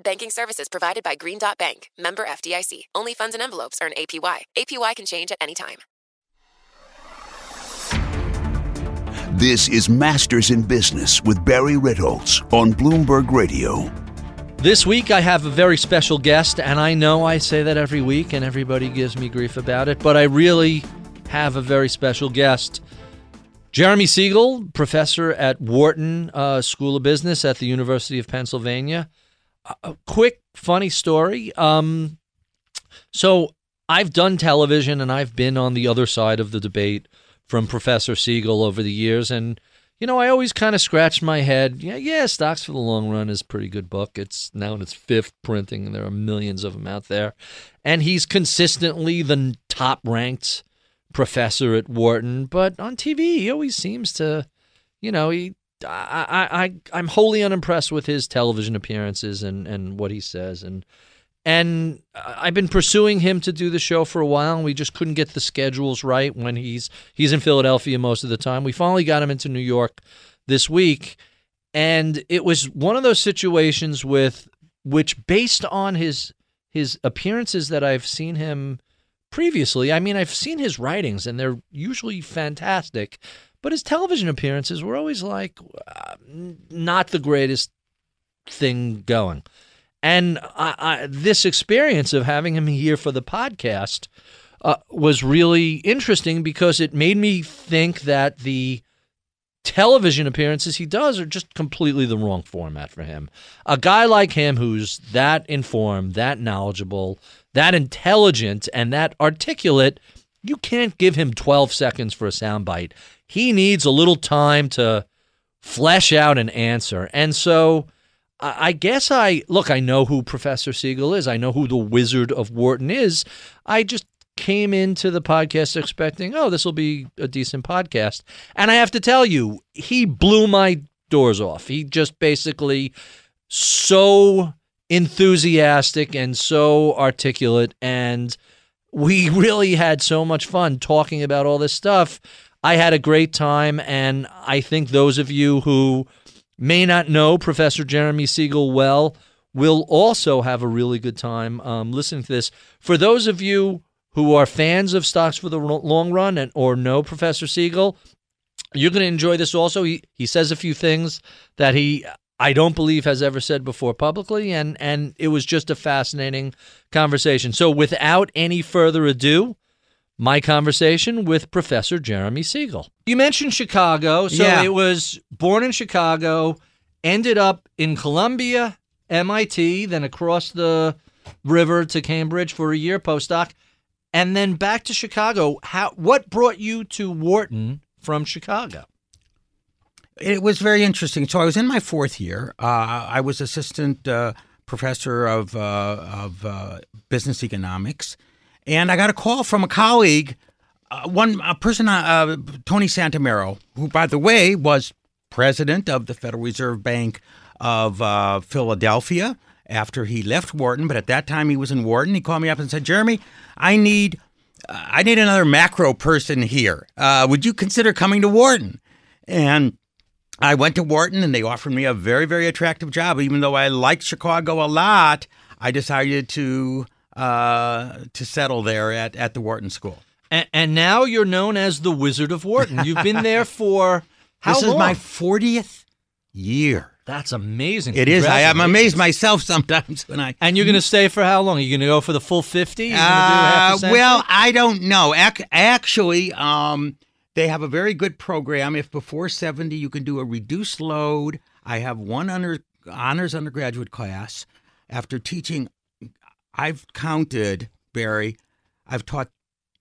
Banking services provided by Green Dot Bank, member FDIC. Only funds and envelopes earn APY. APY can change at any time. This is Masters in Business with Barry Ritholtz on Bloomberg Radio. This week, I have a very special guest, and I know I say that every week, and everybody gives me grief about it, but I really have a very special guest. Jeremy Siegel, professor at Wharton uh, School of Business at the University of Pennsylvania. A quick, funny story. Um, so, I've done television and I've been on the other side of the debate from Professor Siegel over the years. And, you know, I always kind of scratched my head. Yeah, yeah, Stocks for the Long Run is a pretty good book. It's now in its fifth printing, and there are millions of them out there. And he's consistently the top ranked professor at Wharton. But on TV, he always seems to, you know, he. I, I, I'm wholly unimpressed with his television appearances and, and what he says. And and I've been pursuing him to do the show for a while, and we just couldn't get the schedules right when he's he's in Philadelphia most of the time. We finally got him into New York this week, and it was one of those situations with which, based on his his appearances that I've seen him previously, I mean, I've seen his writings, and they're usually fantastic, but his television appearances were always like uh, not the greatest thing going. And I, I, this experience of having him here for the podcast uh, was really interesting because it made me think that the television appearances he does are just completely the wrong format for him. A guy like him who's that informed, that knowledgeable, that intelligent, and that articulate, you can't give him 12 seconds for a soundbite. He needs a little time to flesh out an answer. And so I guess I look, I know who Professor Siegel is. I know who the Wizard of Wharton is. I just came into the podcast expecting, oh, this will be a decent podcast. And I have to tell you, he blew my doors off. He just basically so enthusiastic and so articulate. And we really had so much fun talking about all this stuff. I had a great time. And I think those of you who may not know Professor Jeremy Siegel well will also have a really good time um, listening to this. For those of you who are fans of stocks for the long run and or know Professor Siegel, you're going to enjoy this also. He he says a few things that he I don't believe has ever said before publicly and and it was just a fascinating conversation. So without any further ado, my conversation with Professor Jeremy Siegel. You mentioned Chicago, so Yeah. it was born in Chicago, ended up in Columbia, MIT, then across the river to Cambridge for a year postdoc, and then back to Chicago. How what brought you to Wharton from Chicago? It was very interesting. So I was in my fourth year. Uh, I was assistant uh, professor of uh, of uh, business economics, and I got a call from a colleague, uh, one a person, uh, Tony Santomero, who, by the way, was president of the Federal Reserve Bank of uh, Philadelphia after he left Wharton. But at that time, he was in Wharton. He called me up and said, "Jeremy, I need." uh, I need another macro person here. Uh, would you consider coming to Wharton? And I went to Wharton and they offered me a very, very attractive job. Even though I liked Chicago a lot, I decided to uh, to settle there at, at the Wharton School. And, and now you're known as the Wizard of Wharton. You've been there for how this long? is my 40th year. That's amazing. It is. I am amazed myself sometimes when I. And you're going to stay for how long? Are you going to go for the full 50? You're gonna do half a Uh, well, I don't know. Ac- actually, um, they have a very good program. If before 70, you can do a reduced load. I have one under, honors undergraduate class. After teaching, I've counted, Barry, I've taught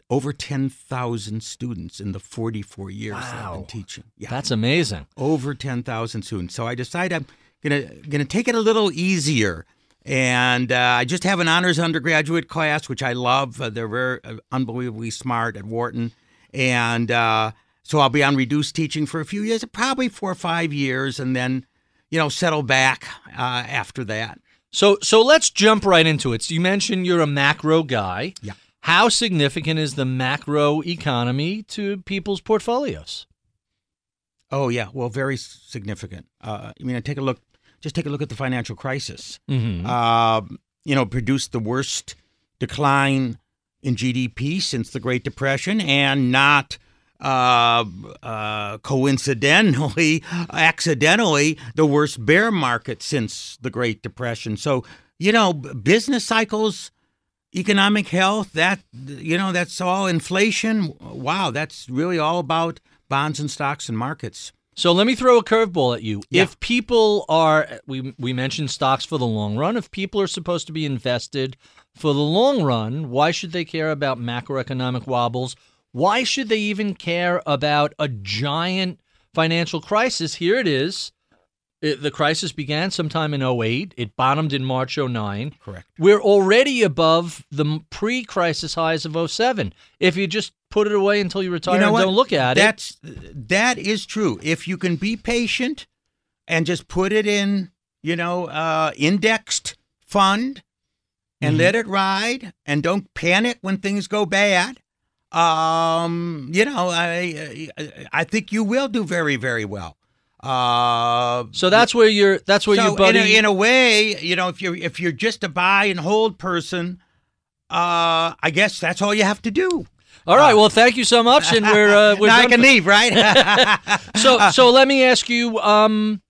over 10,000 students in the 44 years that I've been teaching. Yeah That's amazing. over 10,000 students. So I decided I'm going to going to take it a little easier. And uh, I just have an honors undergraduate class, which I love. Uh, they're very uh, unbelievably smart at Wharton. And uh, so I'll be on reduced teaching for a few years, probably four or five years, and then, you know, settle back uh, after that. So so let's jump right into it. So you mentioned you're a macro guy. Yeah. How significant is the macro economy to people's portfolios? Oh, yeah. Well, very significant. Uh, I mean, take a look, just take a look at the financial crisis. Mm-hmm. um, you know, produced the worst decline in GDP since the Great Depression, and not uh, uh, coincidentally, accidentally, the worst bear market since the Great Depression. So, you know, business cycles, economic health, that, you know, that's all inflation. Wow, that's really all about bonds and stocks and markets. So let me throw a curveball at you. Yeah. If people are, we we mentioned stocks for the long run. If people are supposed to be invested for the long run, why should they care about macroeconomic wobbles? Why should they even care about a giant financial crisis? Here it is. It, the crisis began sometime in 08. It bottomed in March 09. Correct. We're already above the pre-crisis highs of 07. If you just put it away until you retire and don't look at it, That's that is true. If you can be patient and just put it in, you know, uh, indexed fund and Mm-hmm. let it ride and don't panic when things go bad. Um, you know, I I think you will do very very well. Uh, so that's where you're. That's where so your buddy. in a, in a way, you know, if you're if you're just a buy and hold person, uh, I guess that's all you have to do. All right. Well, thank you so much, and we're uh, we're now I can for- leave, right? so so let me ask you. Um,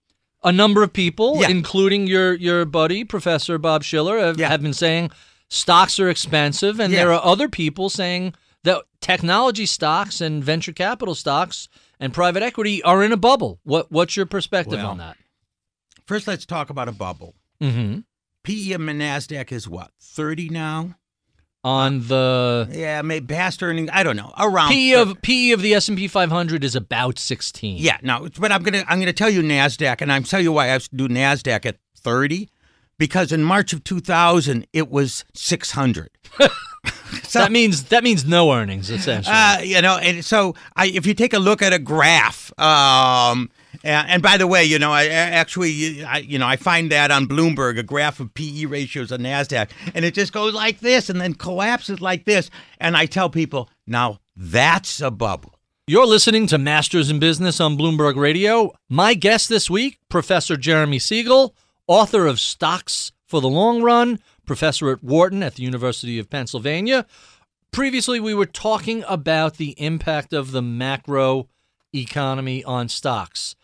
a number of people, Yeah. including your your buddy Professor Bob Shiller, have, Yeah. have been saying stocks are expensive, and Yeah. there are other people saying that technology stocks and venture capital stocks and private equity are in a bubble. What what's your perspective Well, on that? First, let's talk about a bubble. Mm-hmm. PE of Nasdaq is what thirty now? On the Yeah, maybe past earnings. I don't know. Around PE of PE of the S and P 500 is about 16. yeah. No, but I'm gonna I'm gonna tell you Nasdaq, and I'm tell you why I do Nasdaq at thirty, because in March of 2000 it was 600. So- that means that means no earnings essentially. Uh, you know, and so I, if you take a look at a graph, um, and, and by the way, you know, I actually, I, you know, I find that on Bloomberg, a graph of PE ratios on Nasdaq, and it just goes like this, and then collapses like this, and I tell people, now that's a bubble. You're listening to Masters in Business on Bloomberg Radio. My guest this week, Professor Jeremy Siegel, author of Stocks for the Long Run, professor at Wharton at the University of Pennsylvania. Previously, we were talking about the impact of the macro economy on stocks.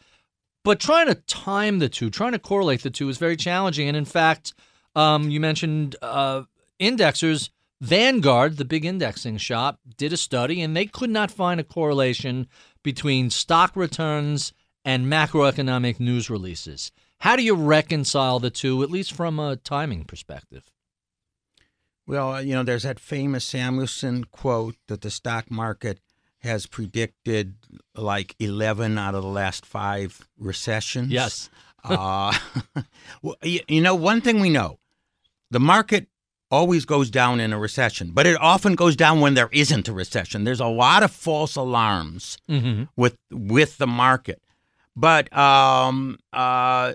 But trying to time the two, trying to correlate the two is very challenging. And in fact, um, you mentioned uh, indexers. Vanguard, the big indexing shop, did a study and they could not find a correlation between stock returns and macroeconomic news releases. How do you reconcile the two, at least from a timing perspective? Well, you know, there's that famous Samuelson quote that the stock market has predicted like 11 out of the last five recessions. Yes. uh, well, you, know, one thing we know the market always goes down in a recession, but it often goes down when there isn't a recession. There's a lot of false alarms Mm-hmm. with with the market. But um, uh,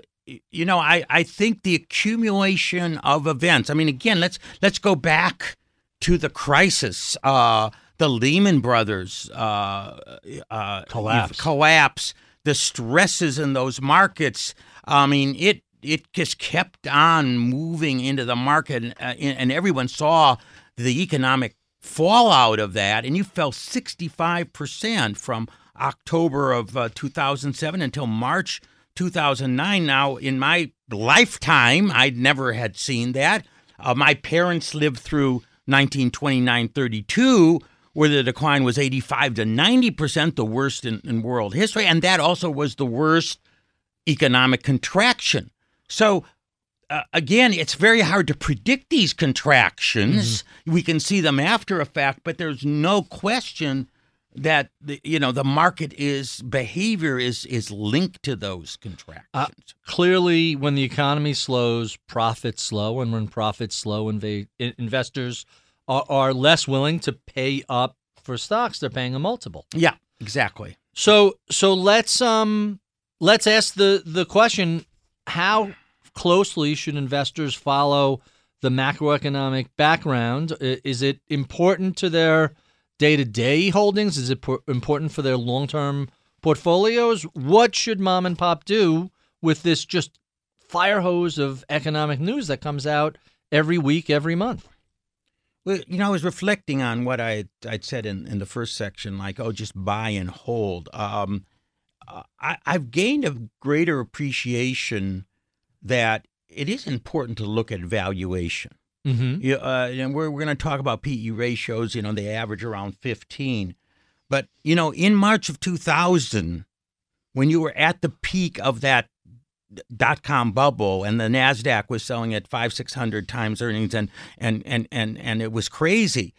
you know, I, I think the accumulation of events. I mean, again, let's let's go back to the crisis, uh, the Lehman Brothers uh, uh, Collapse. collapse, the stresses in those markets. I mean, it it just kept on moving into the market, and, uh, and everyone saw the economic fallout of that, and you fell 65% from October of uh, 2007 until March 2009. Now, in my lifetime, I never had seen that. Uh, my parents lived through 1929 32, where the decline was 85 to 90 percent, the worst in, in world history, and that also was the worst economic contraction. So uh, again, it's very hard to predict these contractions. Mm-hmm. We can see them after a fact, but there's no question that the, you know the market is behavior is is linked to those contractions. Uh, clearly, when the economy slows, profits slow, and when profits slow, inva- in- investors are, are less willing to pay up for stocks. They're paying a multiple. yeah, exactly. So, so let's um let's ask the the question: How closely should investors follow the macroeconomic background? Is it important to their day to day holdings? Is it po- important for their long term portfolios? What should mom and pop do with this just fire hose of economic news that comes out every week, every month? Well, you know, I was reflecting on what I I'd said in, in the first section, like, oh, just buy and hold. Um, I, I've gained a greater appreciation that it is important to look at valuation. Mm-hmm. Yeah, uh, and we're we're going to talk about PE ratios. You know, they average around 15. But you know, in March of 2000, when you were at the peak of that dot com bubble and the Nasdaq was selling at five six hundred times earnings and and and and and it was crazy.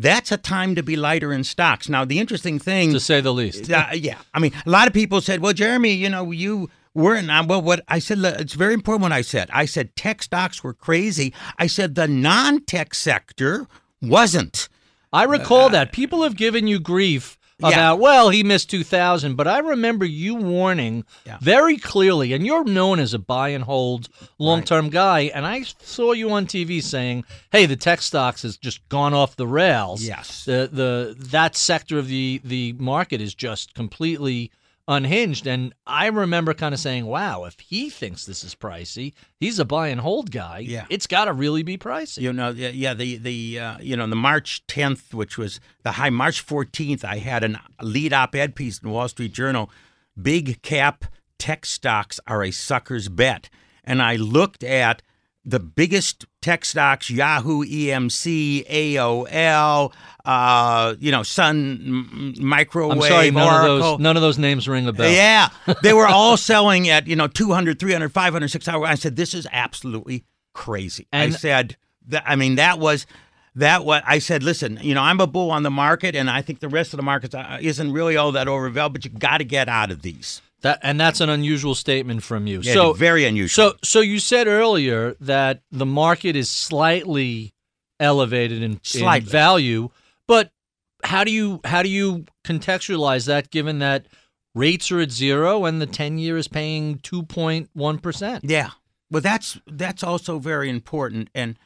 That's a time to be lighter in stocks. Now, the interesting thing, To say the least. uh, yeah, I mean, a lot of people said, "Well, Jeremy, you know, you weren't." uh, Well, what I said, it's very important. What I said, I said tech stocks were crazy. I said the non-tech sector wasn't. I recall that people have given you grief Yeah. about well he missed 2000 but i remember you warning Yeah. very clearly and you're known as a buy and hold long-term guy and i saw you on tv saying hey the tech stocks has just gone off the rails Yes. the the that sector of the the market is just completely unhinged and i remember kind of saying wow if he thinks this is pricey he's a buy and hold guy Yeah. it's got to really be pricey You know, yeah, the the uh, you know the March 10th, which was the high. March 14th, I had a lead op-ed piece in the Wall Street Journal. Big cap tech stocks are a sucker's bet, and I looked at the biggest tech stocks: Yahoo, EMC, AOL, uh, you know, Sun Microwave, i'm sorry none Oracle. of those none of those names ring a bell Yeah. They were all selling at, you know, 200, 300, 500, 600. I said, this is absolutely crazy. I said, that, I mean, that was, that what I said, listen, you know, I'm a bull on the market, and I think the rest of the market uh, isn't really all that overvalued, but you got to get out of these. That and that's an unusual statement from you. Yeah, so very unusual. So so you said earlier that the market is slightly elevated in, in value, but how do you how do you contextualize that given that rates are at zero and the ten year is paying two point one percent? Yeah. Well, that's that's also very important, and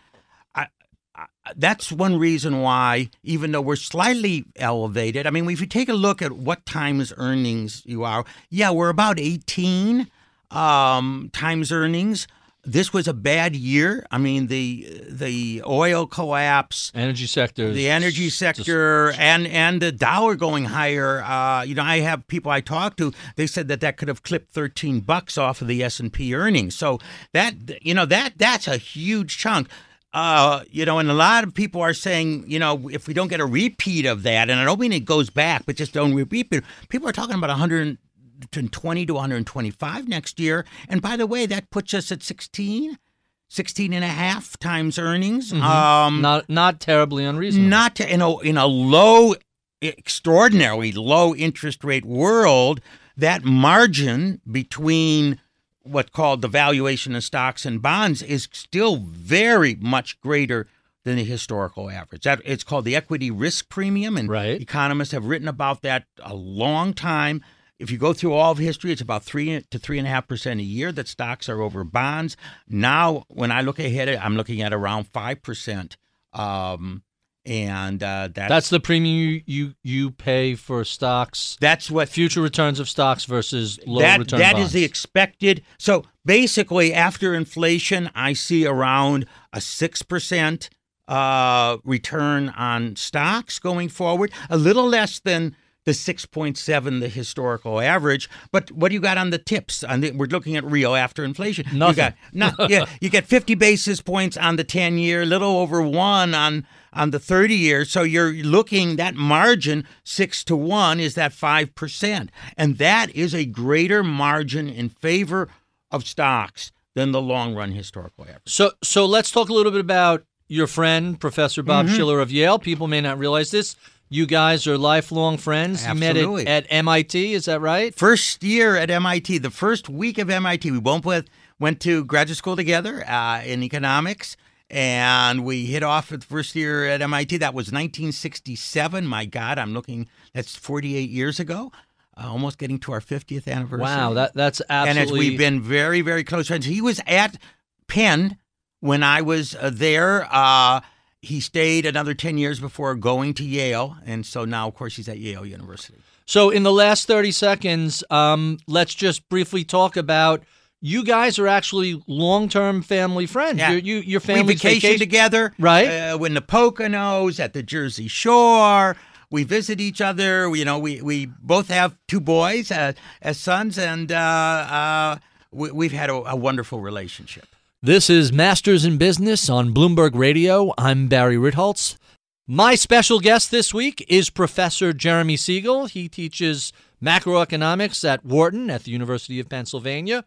that's one reason why, even though we're slightly elevated, I mean, if you take a look at what times earnings you are, yeah, we're about eighteen um, times earnings. This was a bad year. I mean, the the oil collapse, Energy sector. the energy is just- sector and and the dollar going higher uh, you know i have people i talk to they said that that could have clipped 13 bucks off of the s&p earnings so that you know that that's a huge chunk uh, you know, and a lot of people are saying, you know, if we don't get a repeat of that, and I don't mean it goes back, but just don't repeat it. People are talking about 120 to 125 next year. And by the way, that puts us at 16, 16 and a half times earnings. Um, not not terribly unreasonable. not to, in a in a low, extraordinarily low interest rate world, that margin between what called the valuation of stocks and bonds is still very much greater than the historical average. That it's called the equity risk premium, and Right. economists have written about that a long time. If you go through all of history, it's about three to three and a half percent a year that stocks are over bonds. Now, when I look ahead, I'm looking at around five percent, um, and uh, that's That's the premium you, you you pay for stocks. that's what Future returns of stocks versus low that return that is bonds. the expected. So basically, after inflation, I see around a six percent uh, return on stocks going forward, a little less than the 6.7 the historical average but what do you got on the tips on the, we're looking at real after inflation Nothing. you got not yeah you get 50 basis points on the 10 year a little over 1 on on the 30 year so you're looking that margin 6 to 1 is that 5% and that is a greater margin in favor of stocks than the long run historical average So, so let's talk a little bit about your friend, Professor Bob Mm-hmm. Shiller of Yale. People may not realize this. You guys are lifelong friends. Absolutely. You met at, at MIT, is that right? first year at MIT, the first week of MIT, we both went, went to graduate school together uh, in economics, and we hit off at the first year at MIT. That was 1967. My God, I'm looking. That's 48 years ago. Uh, almost getting to our 50th anniversary. Wow, that that's and absolutely. as we've been very, very close friends. He was at Penn when I was uh, there. Uh, he stayed another 10 years before going to Yale, and so now, of course, he's at Yale University. So, in the last 30 seconds, um, let's just briefly talk about you guys are actually long term family friends. Yeah. Your, you, your we family vacation together, Right. Uh, in the Poconos, at the Jersey Shore. We visit each other. You know, we, we both have two boys uh, as sons, and uh, uh, we, we've had a, a wonderful relationship. This is Masters in Business on Bloomberg Radio. I'm Barry Ritholtz. My special guest this week is Professor Jeremy Siegel. He teaches macroeconomics at Wharton at the University of Pennsylvania.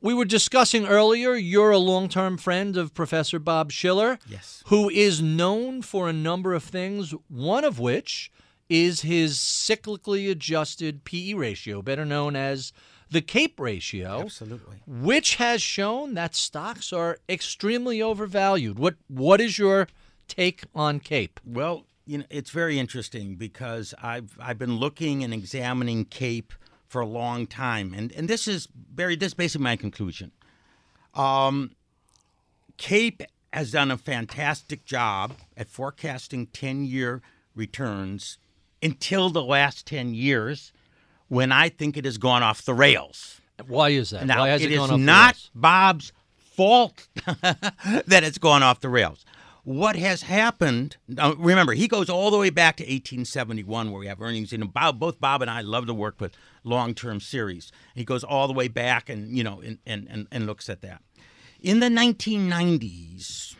We were discussing earlier, you're a long term friend of Professor Bob Shiller, Yes. who is known for a number of things, one of which is his cyclically adjusted PE ratio, better known as the CAPE ratio Absolutely. which has shown that stocks are extremely overvalued. What what is your take on Cape? Well, you know, it's very interesting because I've I've been looking and examining CAPE for a long time, and and this is Barry. This is basically my conclusion. Um, CAPE has done a fantastic job at forecasting ten-year returns until the last ten years, when I think it has gone off the rails. Why is that? Now, Why has it it, is gone off the not? Bob's fault that it's gone off the rails. What has happened? Now, remember, he goes all the way back to 1871, where we have earnings. And Bob, both Bob and I love to work with long-term series. He goes all the way back, and you know, and and, and, looks at that. In the 1990s,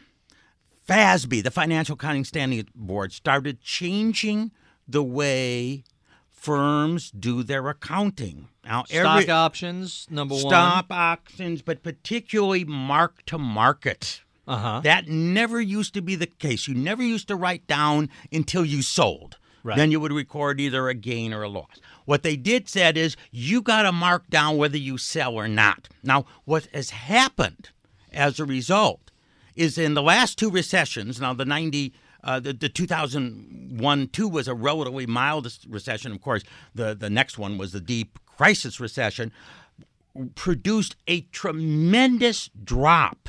FASB, the Financial Accounting Standing Board, started changing the way firms do their accounting. Now, Stock options, number one. stop options, but particularly mark to market. Uh huh. That never used to be the case. You never used to write down until you sold. Right. Then you would record either a gain or a loss. What they did said is you got to mark down whether you sell or not. Now, what has happened as a result is in the last two recessions. Now, the ninety. Uh, the, the 2001 2 was a relatively mild recession. Of course, the, the next one was the deep crisis recession, produced a tremendous drop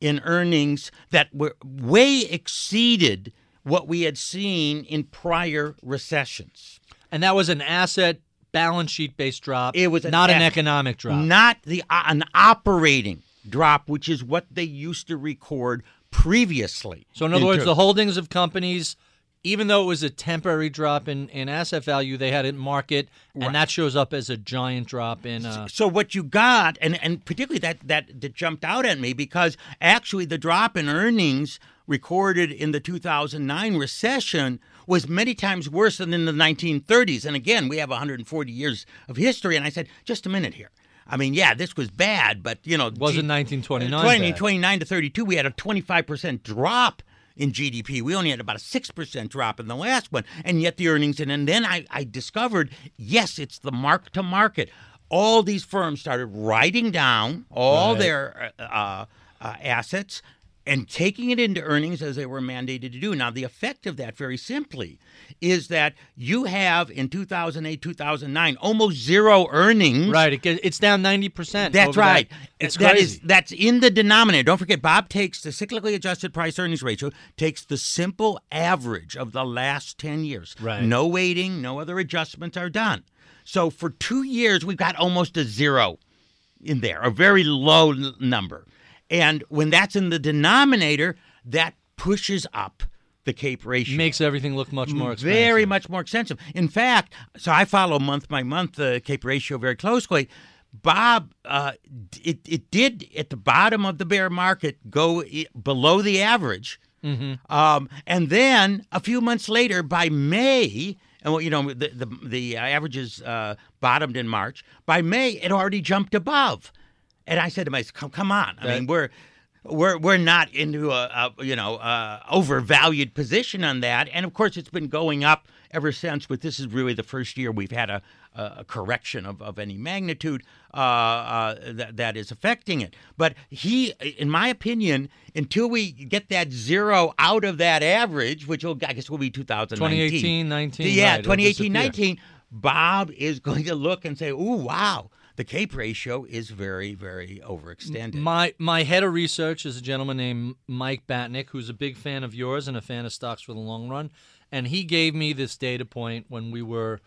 in earnings that were way exceeded what we had seen in prior recessions. And that was an asset balance sheet based drop. It was not an a- economic drop. Not the uh, an operating drop, which is what they used to record previously. so in other words, the holdings of companies, even though it was a temporary drop in, in asset value, they had it in market, and that shows up as a giant drop in. Uh, so what you got, and, and particularly that, that that jumped out at me because actually the drop in earnings recorded in the 2009 recession was many times worse than in the 1930s. And again, we have 140 years of history. And I said, just a minute here. I mean, yeah, this was bad, but you know, wasn't G- 1929 20, to 32, we had a 25% drop in GDP. We only had about a 6% drop in the last one. And yet the earnings, and, and then I, I discovered, yes, it's the mark to market. All these firms started writing down all Right. their uh, uh, uh, assets and taking it into earnings as they were mandated to do. Now, the effect of that, very simply, is that you have in 2008, 2009, almost zero earnings. right. It, it's down 90%. That's right. That. It's That crazy. is- that's in the denominator. Don't forget, Bob takes the cyclically adjusted price earnings ratio, takes the simple average of the last 10 years. Right. No weighting, no other adjustments are done. So for two years, we've got almost a zero in there, a very low number. And when that's in the denominator, that pushes up the CAPE ratio. Makes everything look much more expensive. Very much more expensive. In fact, so I follow month by month the CAPE ratio very closely. Bob, uh, it it did at the bottom of the bear market go below the average, Mm-hmm. um, and then a few months later, by May, and well, you know the the, the averages uh, bottomed in March. By May, it already jumped above, and I said to myself, "Come, come on! I That- mean, we're." We're, we're not into a, a you know uh, overvalued position on that, and of course it's been going up ever since. But this is really the first year we've had a, a a correction of, of any magnitude uh, uh, that that is affecting it. But he, in my opinion, until we get that zero out of that average, which will I guess will be 2019, 2018, 19. yeah, right, 2018, 19. Bob is going to look and say, "Ooh, wow." The CAPE ratio is very, very overextended. My my head of research is a gentleman named Mike Batnick, who's a big fan of yours and a fan of stocks for the long run. And he gave me this data point when we were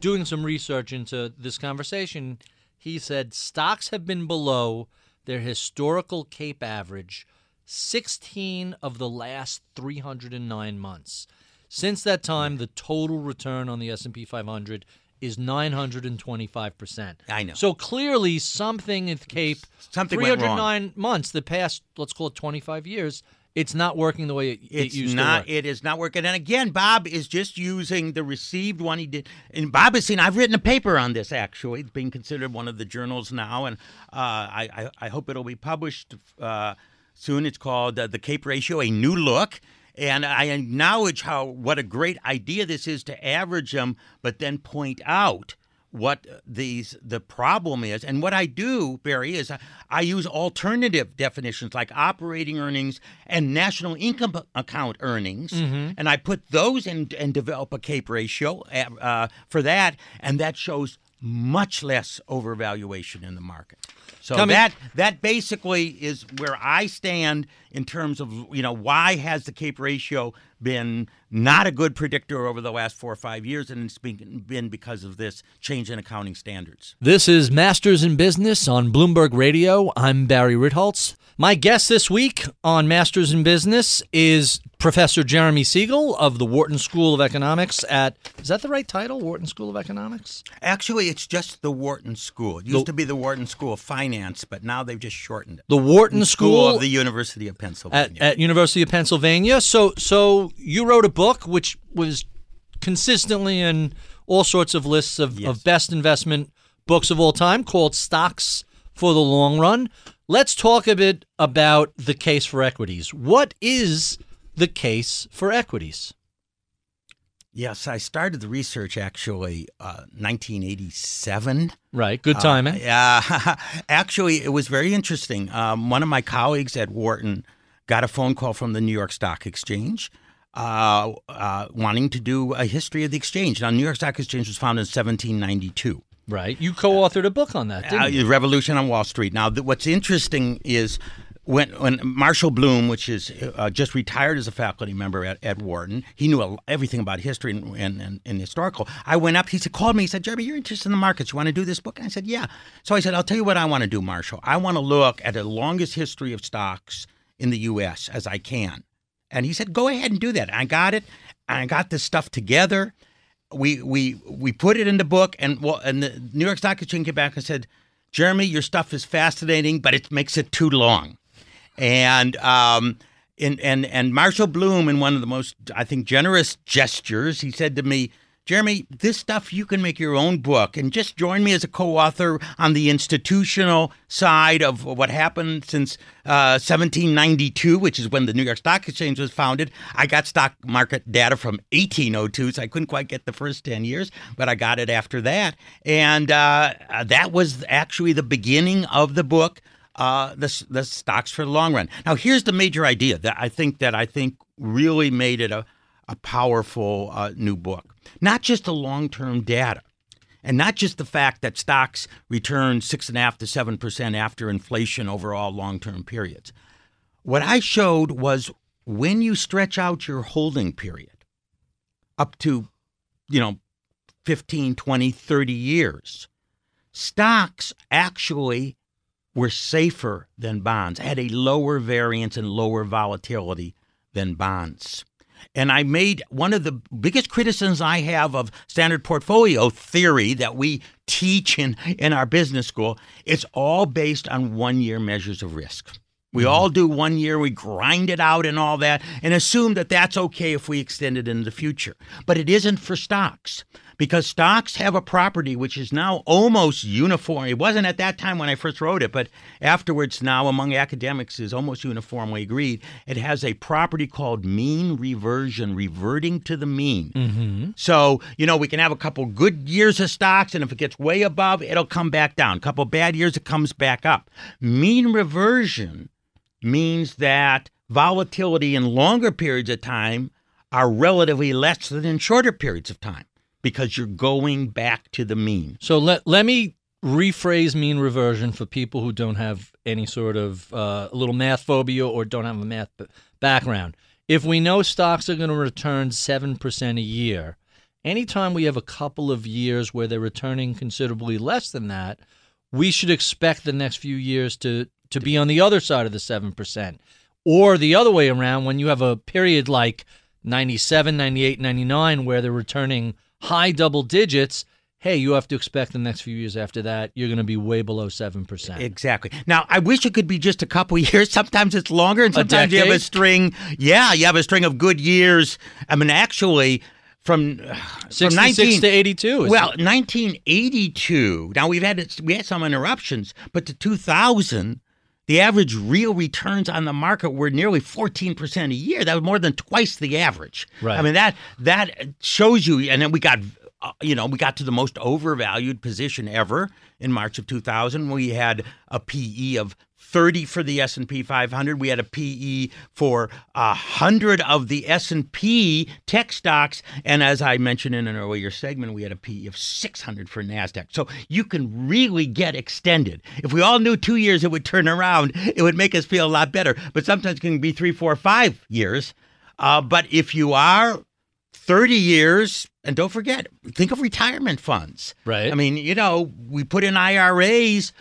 doing some research into this conversation. He said stocks have been below their historical Cape average 16 of the last 309 months. Since that time, the total return on the S&P 500 is 925%. I know. So clearly something at Cape Something went wrong. 309 months, the past let's call it 25 years, it's not working the way it, it It's used not. to work. It is not working. And again, Bob is just using the received one he did. And Bob has seen. I've written a paper on this. Actually, it's being considered one of the journals now, and uh, I, I I hope it'll be published uh, soon. It's called uh, the Cape Ratio: A New Look. And I acknowledge how what a great idea this is to average them, but then point out what these the problem is. And what i do barry is I, I use alternative definitions like operating earnings and national income account earnings. And i put those in and develop a cape ratio uh, for that. And that shows much less overvaluation in the market so Tell me- that that basically is where I stand in terms of you know why has the Cape ratio been not a good predictor over the last four or five years, and it's been, been because of this change in accounting standards. This is Masters in Business on Bloomberg Radio. I'm Barry Ritholtz. My guest this week on Masters in Business is Professor Jeremy Siegel of the Wharton School of Economics at is that the right title? Wharton School of Economics? Actually, it's just the Wharton School. It used to be the Wharton School of Finance, but now they've just shortened it. The Wharton School, of the University of Pennsylvania. at, at University of Pennsylvania. So so you wrote a book which was consistently in all sorts of lists of, Yes. of best investment books of all time called Stocks for the Long Run. Let's talk a bit about the case for equities. What is the case for equities? yes, I started the research actually uh, 1987. Right, good timing. Yeah, actually, it was very interesting. Um, one of my colleagues at Wharton got a phone call from the New York Stock Exchange. Uh, uh, wanting to do a history of the exchange. Now, New York Stock Exchange was founded in 1792. Right. You co-authored a book on that, didn't Uh, you? Revolution on Wall Street. Now, th- what's interesting is when when Marshall Blume, which is uh, just retired as a faculty member at, at Wharton, he knew everything about history and, and, and, and historical. I went up. He said, called me. He said, Jeremy, you're interested in the markets. You want to do this book? And I said, yeah. So I said, I'll tell you what I want to do, Marshall. I want to look at the longest history of stocks in the U.S. as I can. And he said, "Go ahead and do that." I got it. I got this stuff together. We we we put it in the book, and well, and the New York Stock Exchange came back and said, "Jeremy, your stuff is fascinating, but it makes it too long." And um, and and and Marshall Blume, in one of the most I think generous gestures, he said to me. Jeremy, this stuff you can make your own book and just join me as a co author on the institutional side of what happened since uh, 1792, which is when the New York Stock Exchange was founded. I got stock market data from 1802, so I couldn't quite get the first 10 years, but I got it after that. And uh, that was actually the beginning of the book. Uh, the, the stocks for the long run. Now, here's the major idea that I think that I think really made it a, a powerful uh, new book. Not just the long term data, and not just the fact that stocks return six and a half to seven percent after inflation over all long term periods. What I showed was when you stretch out your holding period up to, you know, 15, 20, 30 years, stocks actually were safer than bonds, had a lower variance and lower volatility than bonds. And I made one of the biggest criticisms I have of standard portfolio theory that we teach in, in our business school. It's all based on one year measures of risk. We mm-hmm. all do one year, we grind it out and all that, and assume that that's okay if we extend it into the future. But it isn't for stocks because stocks have a property which is now almost uniform. It wasn't at that time when I first wrote it, but afterwards, now among academics, is almost uniformly agreed. It has a property called mean reversion, reverting to the mean. Mm-hmm. So, you know, we can have a couple good years of stocks, and if it gets way above, it'll come back down. A couple bad years, it comes back up. Mean reversion means that volatility in longer periods of time are relatively less than in shorter periods of time because you're going back to the mean. So let let me rephrase mean reversion for people who don't have any sort of uh, little math phobia or don't have a math background. If we know stocks are going to return seven percent a year, anytime we have a couple of years where they're returning considerably less than that, we should expect the next few years to to be on the other side of the seven percent, or the other way around when you have a period like 97, 98, 99 where they're returning high double digits, hey, you have to expect the next few years after that, you're going to be way below 7%. Exactly. Now, I wish it could be just a couple years. Sometimes it's longer, and sometimes you have a string. Yeah, you have a string of good years. I mean, actually, from uh, from 19 to 82. Is Well, 1982. Now we've had we had some interruptions, but to 2000, the average real returns on the market were nearly 14% a year. That was more than twice the average. Right. I mean that that shows you and then we got uh, you know, we got to the most overvalued position ever in March of 2000. We had a PE of 30 for the S&P 500. We had a PE for 100 of the S&P tech stocks and as I mentioned in an earlier segment, we had a PE of 600 for Nasdaq. So you can really get extended. If we all knew 2 years it would turn around, it would make us feel a lot better. But sometimes it can be three, four, five years. Uh, but if you are 30 years, and don't forget, think of retirement funds. Right. I mean, you know, we put in IRAs.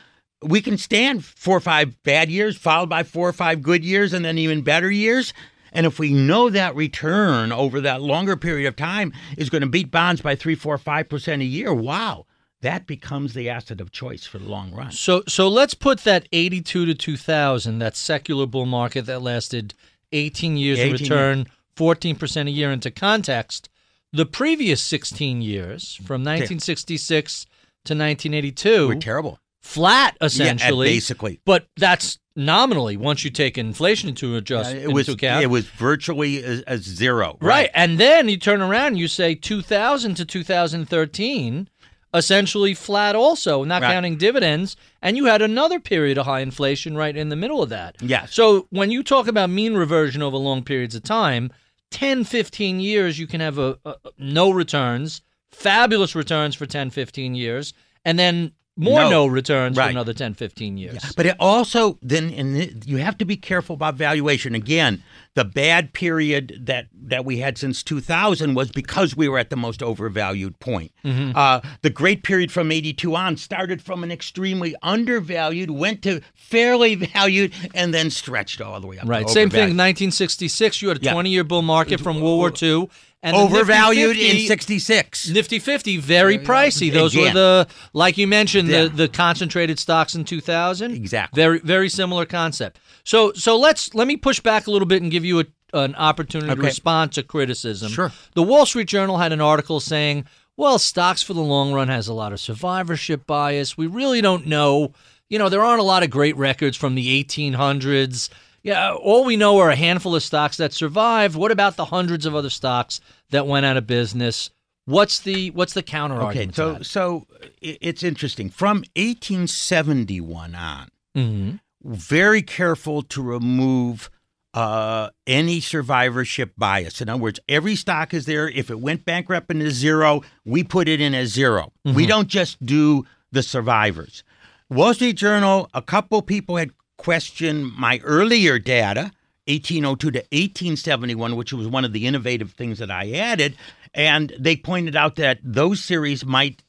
We can stand four or five bad years, followed by four or five good years, and then even better years. And if we know that return over that longer period of time is going to beat bonds by three, four, five percent a year, wow, that becomes the asset of choice for the long run. So so let's put that 82 to 2000, that secular bull market that lasted 18 years, 18 return 14% a year into context. The previous 16 years, from 1966 to 1982, We're terrible. Flat Yeah, essentially. basically. But that's nominally once you take inflation into adjust Uh, it into was account. it was virtually a, a zero. right. And then you turn around and you say 2000 to 2013 essentially flat also, not Right. counting dividends, and you had another period of high inflation right in the middle of that. yeah So when you talk about mean reversion over long periods of time, 10, 15 years you can have a, a no returns, fabulous returns for 10, 15 years, and then more no, No. returns for another 10, 15 years. But it also then and you have to be careful about valuation. Again, the bad period that that we had since 2000 was because we were at the most overvalued point. Uh, the great period from 82 on started from an extremely undervalued, went to fairly valued, and then stretched all the way up. to Right. Same thing. 1966, you had a Yeah. 20 year bull market from World War II. And the Nifty Overvalued 50 in 66. Nifty 50, very pricey. Those were the, like you mentioned, Yeah. the, the concentrated stocks in 2000. Exactly. Very, very similar concept. So, so let's let me push back a little bit and give you a, an opportunity to respond to criticism. Sure. The Wall Street Journal had an article saying, "Well, stocks for the long run has a lot of survivorship bias. We really don't know. You know, there aren't a lot of great records from the 1800s." Yeah, all we know are a handful of stocks that survived. What about the hundreds of other stocks that went out of business? What's the what's the counter Okay, argument? so so it's interesting. From 1871 on, Mhm. very careful to remove uh, any survivorship bias. In other words, every stock is there. If it went bankrupt into zero, we put it in as 0 We don't just do the survivors. Wall Street Journal, a couple people had questioned my earlier data, 1802 to 1871, which was one of the innovative things that I added. And they pointed out that those series might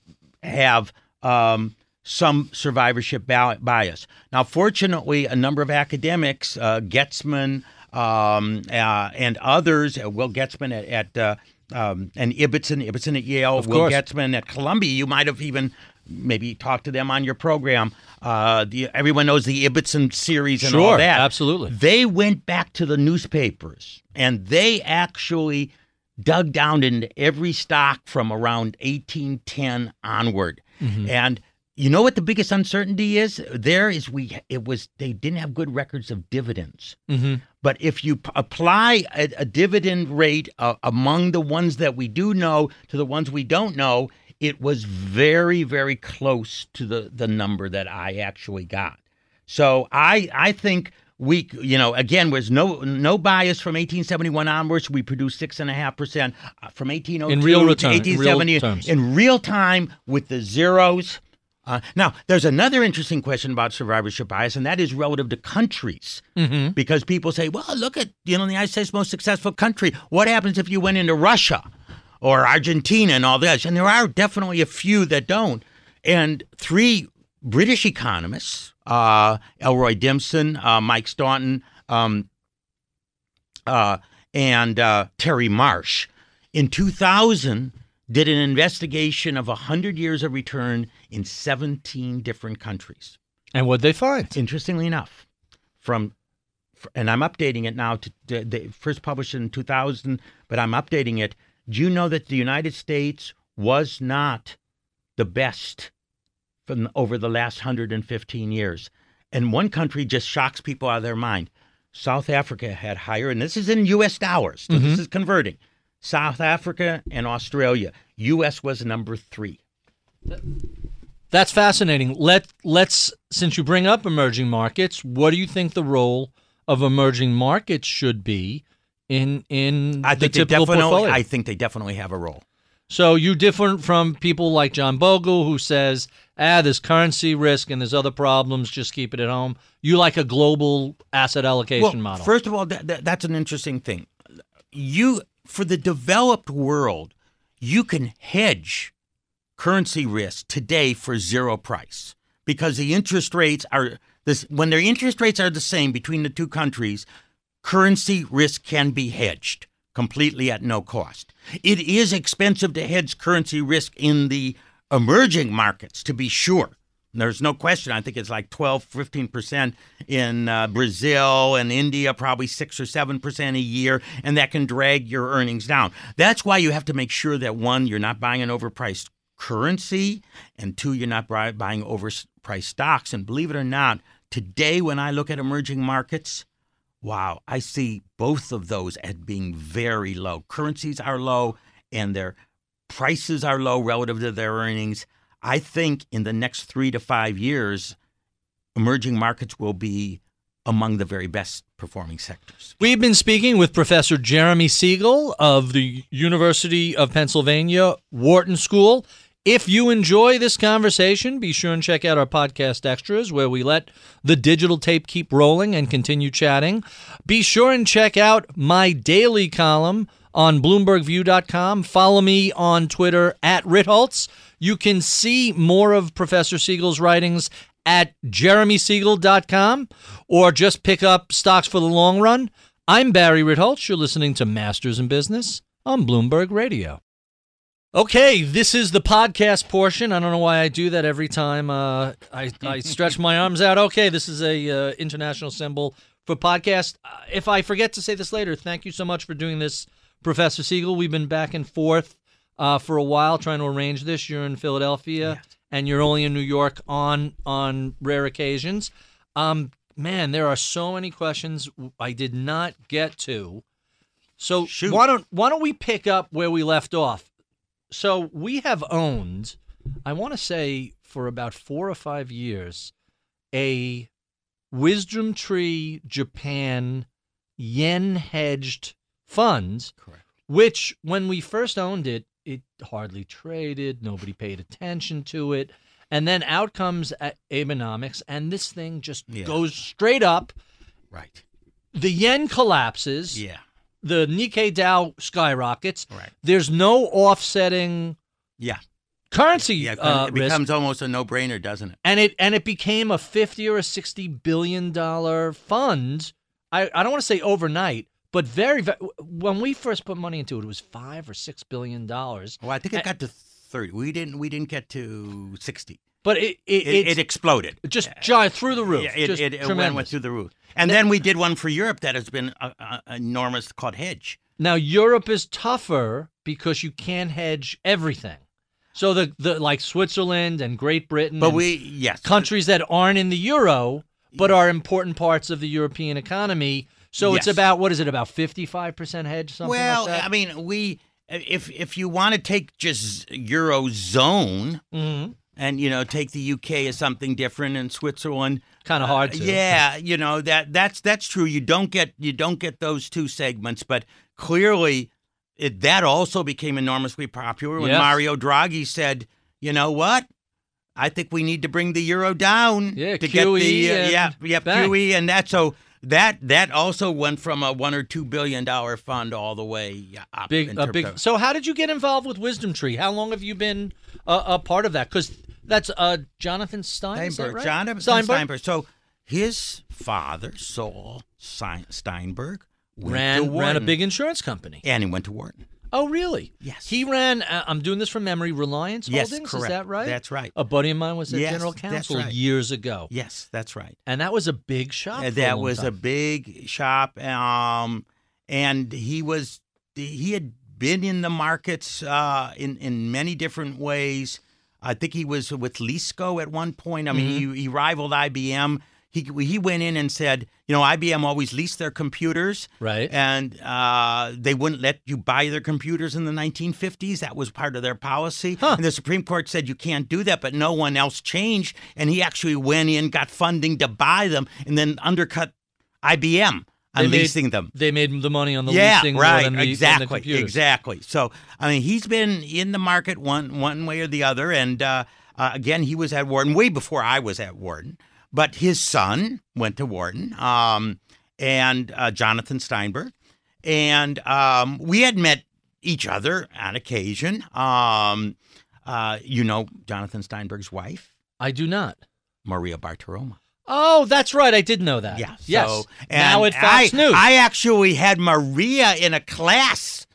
have um, some survivorship bias. Now, fortunately, a number of academics, uh, Goetzmann, um, uh, and others. Uh, Will Goetzmann at, at uh, um, and Ibbotson, Ibbotson at Yale, Of Will course. Goetzmann at Columbia. You might have even maybe talk to them on your program. Uh, the, everyone knows the Ibbotson series and all that. absolutely. They went back to the newspapers and they actually dug down into every stock from around 1810 onward. Mm-hmm. And you know what the biggest uncertainty is? There is we it was they didn't have good records of dividends. Mm-hmm. But if you p- apply a, a dividend rate uh, among the ones that we do know to the ones we don't know, it was very, very close to the, the number that I actually got. So I I think we you know again was no no bias from 1871 onwards. We produced six and a half percent Uh, from 1802 In real to return- in real 1870 in real time with the zeros. Uh, now, there's another interesting question about survivorship bias, and that is relative to countries. Mm-hmm. Because people say, well, look at, you know, the United States' most successful country. What happens if you went into Russia or Argentina and all this? And there are definitely a few that don't. And three British economists, uh, Elroy Dimson, uh, Mike Staunton, um, uh, and uh, Terry Marsh, in 2000 did an investigation of 100 years of return in 17 different countries. And what'd they find? Interestingly enough, from and I'm updating it now to, to they first published in 2000, but I'm updating it. Do you know that the United States was not the best from over the last 115 years? And one country just shocks people out of their mind. South Africa had higher, and this is in U.S. dollars. So this mm-hmm. is converting. South Africa and Australia. U.S. was number three. That's fascinating. Let let's since you bring up emerging markets, what do you think the role of emerging markets should be in in I the think they typical definitely. portfolio? I think they definitely have a role. So you different from people like John Bogle who says, ah, there's currency risk and there's other problems, just keep it at home. You like a global asset allocation well, model. First of all, that, that, that's an interesting thing. You for the developed world, you can hedge currency risk today for zero price because the interest rates are this when their interest rates are the same between the two countries, currency risk can be hedged completely at no cost. It is expensive to hedge currency risk in the emerging markets, to be sure. There's no question. I think it's like 12, 15% in uh, Brazil and India, probably 6 or 7% a year, and that can drag your earnings down. That's why you have to make sure that one, you're not buying an overpriced currency, and two, you're not buy- buying overpriced stocks. And believe it or not, today when I look at emerging markets, wow, I see both of those as being very low. Currencies are low, and their prices are low relative to their earnings. I think in the next three to five years, emerging markets will be among the very best performing sectors. We've been speaking with Professor Jeremy Siegel of the University of Pennsylvania Wharton School. If you enjoy this conversation, be sure and check out our podcast extras where we let the digital tape keep rolling and continue chatting. Be sure and check out my daily column on BloombergView.com. Follow me on Twitter at Ritholtz. You can see more of Professor Siegel's writings at jeremysiegel.com or just pick up Stocks for the Long Run. I'm Barry Ritholtz. You're listening to Masters in Business on Bloomberg Radio. Okay, this is the podcast portion. I don't know why I do that every time uh, I, I stretch my arms out. Okay, this is a uh, international symbol for podcast. Uh, if I forget to say this later, thank you so much for doing this, Professor Siegel. We've been back and forth uh, for a while trying to arrange this. You're in Philadelphia, and you're only in New York on on rare occasions. Um, man, there are so many questions I did not get to. So Shoot. why don't why don't we pick up where we left off? So we have owned, I want to say, for about four or five years, a Wisdom Tree Japan yen hedged fund, Correct. which when we first owned it, it hardly traded, nobody paid attention to it. And then out comes Abenomics, and this thing just Yeah. goes straight up. Right. The yen collapses Yeah. The Nikkei Dow skyrockets. Right. There's no offsetting Yeah. currency Yeah. uh, it risk, becomes almost a no-brainer, doesn't it? and it and it became a fifty or a sixty billion dollar fund. I, I don't want to say overnight, but very, very when we first put money into it, it was five or six billion dollars. Well, I think it got to thirty. We didn't. We didn't get to sixty. But it it, It, it exploded. just giant through the roof. Yeah, it, it, it went, went through the roof. And then we did one for Europe that has been uh, uh, enormous called Hedge. Now Europe is tougher because you can't hedge everything. So the, the like Switzerland and Great Britain, But we, yes. countries that aren't in the euro but are important parts of the European economy. So it's about what is it about fifty five percent hedge something well, like that? I mean, we, if if you want to take just Eurozone Mhm. And, you know, take the UK as something different and Switzerland. kind of hard to. Yeah, you know that that's that's true. You don't get you don't get those two segments, but clearly it, that also became enormously popular when Yes. Mario Draghi said, "You know what? I think we need to bring the euro down Yeah, to get the uh, yeah yeah. QE and that so." That that also went from a one or two billion dollar fund all the way up. big a big. So how did you get involved with Wisdom Tree? How long have you been a, a part of that? Because that's uh, Jonathan Stein. Steinberg, right? Jonathan Steinberg? Steinberg. So his father, Saul Steinberg, ran ran a big insurance company. and he went to Wharton. Oh, really? Yes. He ran. Uh, I'm doing this from memory. Reliance Yes, Holdings. Is that right? That's right. A buddy of mine was their Yes, general counsel right. years ago, Yes, that's right. and that was a big shop. Uh, a that long was a big shop, um, and he was he had been in the markets uh, in in many different ways. I think he was with Leasco at one point. I mean, Mm-hmm. he, he rivaled IBM. He he went in and said, you know, IBM always leased their computers, Right. And uh, they wouldn't let you buy their computers in the 1950s. That was part of their policy. Huh. And the Supreme Court said you can't do that, but no one else changed. And he actually went in, got funding to buy them, and then undercut IBM on They made- leasing them. They made the money on the yeah, leasing right, the exactly, exactly. So I mean, he's been in the market one one way or the other, and uh, uh, again, he was at Wharton way before I was at Wharton. But his son went to Wharton, um, and uh, Jonathan Steinberg, and um, we had met each other on occasion. Um, uh, you know, Jonathan Steinberg's wife, I do not. Maria Bartiromo. Oh, that's right. I did know that. Yeah. Yes. So, now and at Fox I, News. I actually had Maria in a class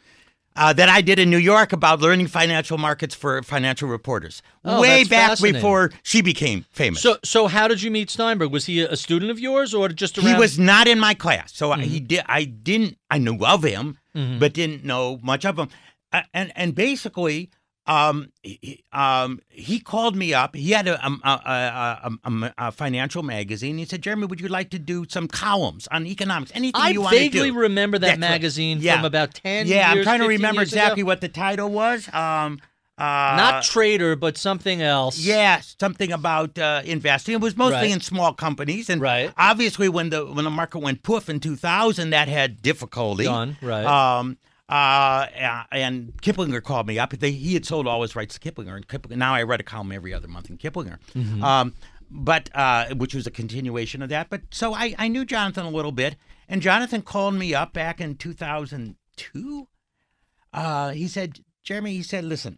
uh, that I did in New York about learning financial markets for financial reporters. Oh, way back before she became famous. so, so how did you meet Steinberg? Was he a student of yours, or just around? he was not in my class, so I, Mm-hmm. he did. I didn't. I knew of him, but didn't know much of him. Uh, and and basically, um, he, um, he called me up. He had a, um, a, a, a, a, a financial magazine. He said, "Jeremy, would you like to do some columns on economics? Anything I you want to do?" I vaguely remember that That's right. magazine Yeah. from about ten. Yeah, I'm trying to remember years ago. exactly what the title was. Um, uh, Not trader, but something else. yeah, something about uh, investing. It was mostly Right. in small companies, and Right. obviously, when the when the market went poof in 2000, that had difficulty. Done, right. Um, uh, and Kiplinger called me up. They, he had sold all his rights to Kiplinger, and Kiplinger, now I read a column every other month in Kiplinger. Mm-hmm. Um, but uh, which was a continuation of that. But so I, I knew Jonathan a little bit, and Jonathan called me up back in 2002. Uh, he said, Jeremy, he said, listen,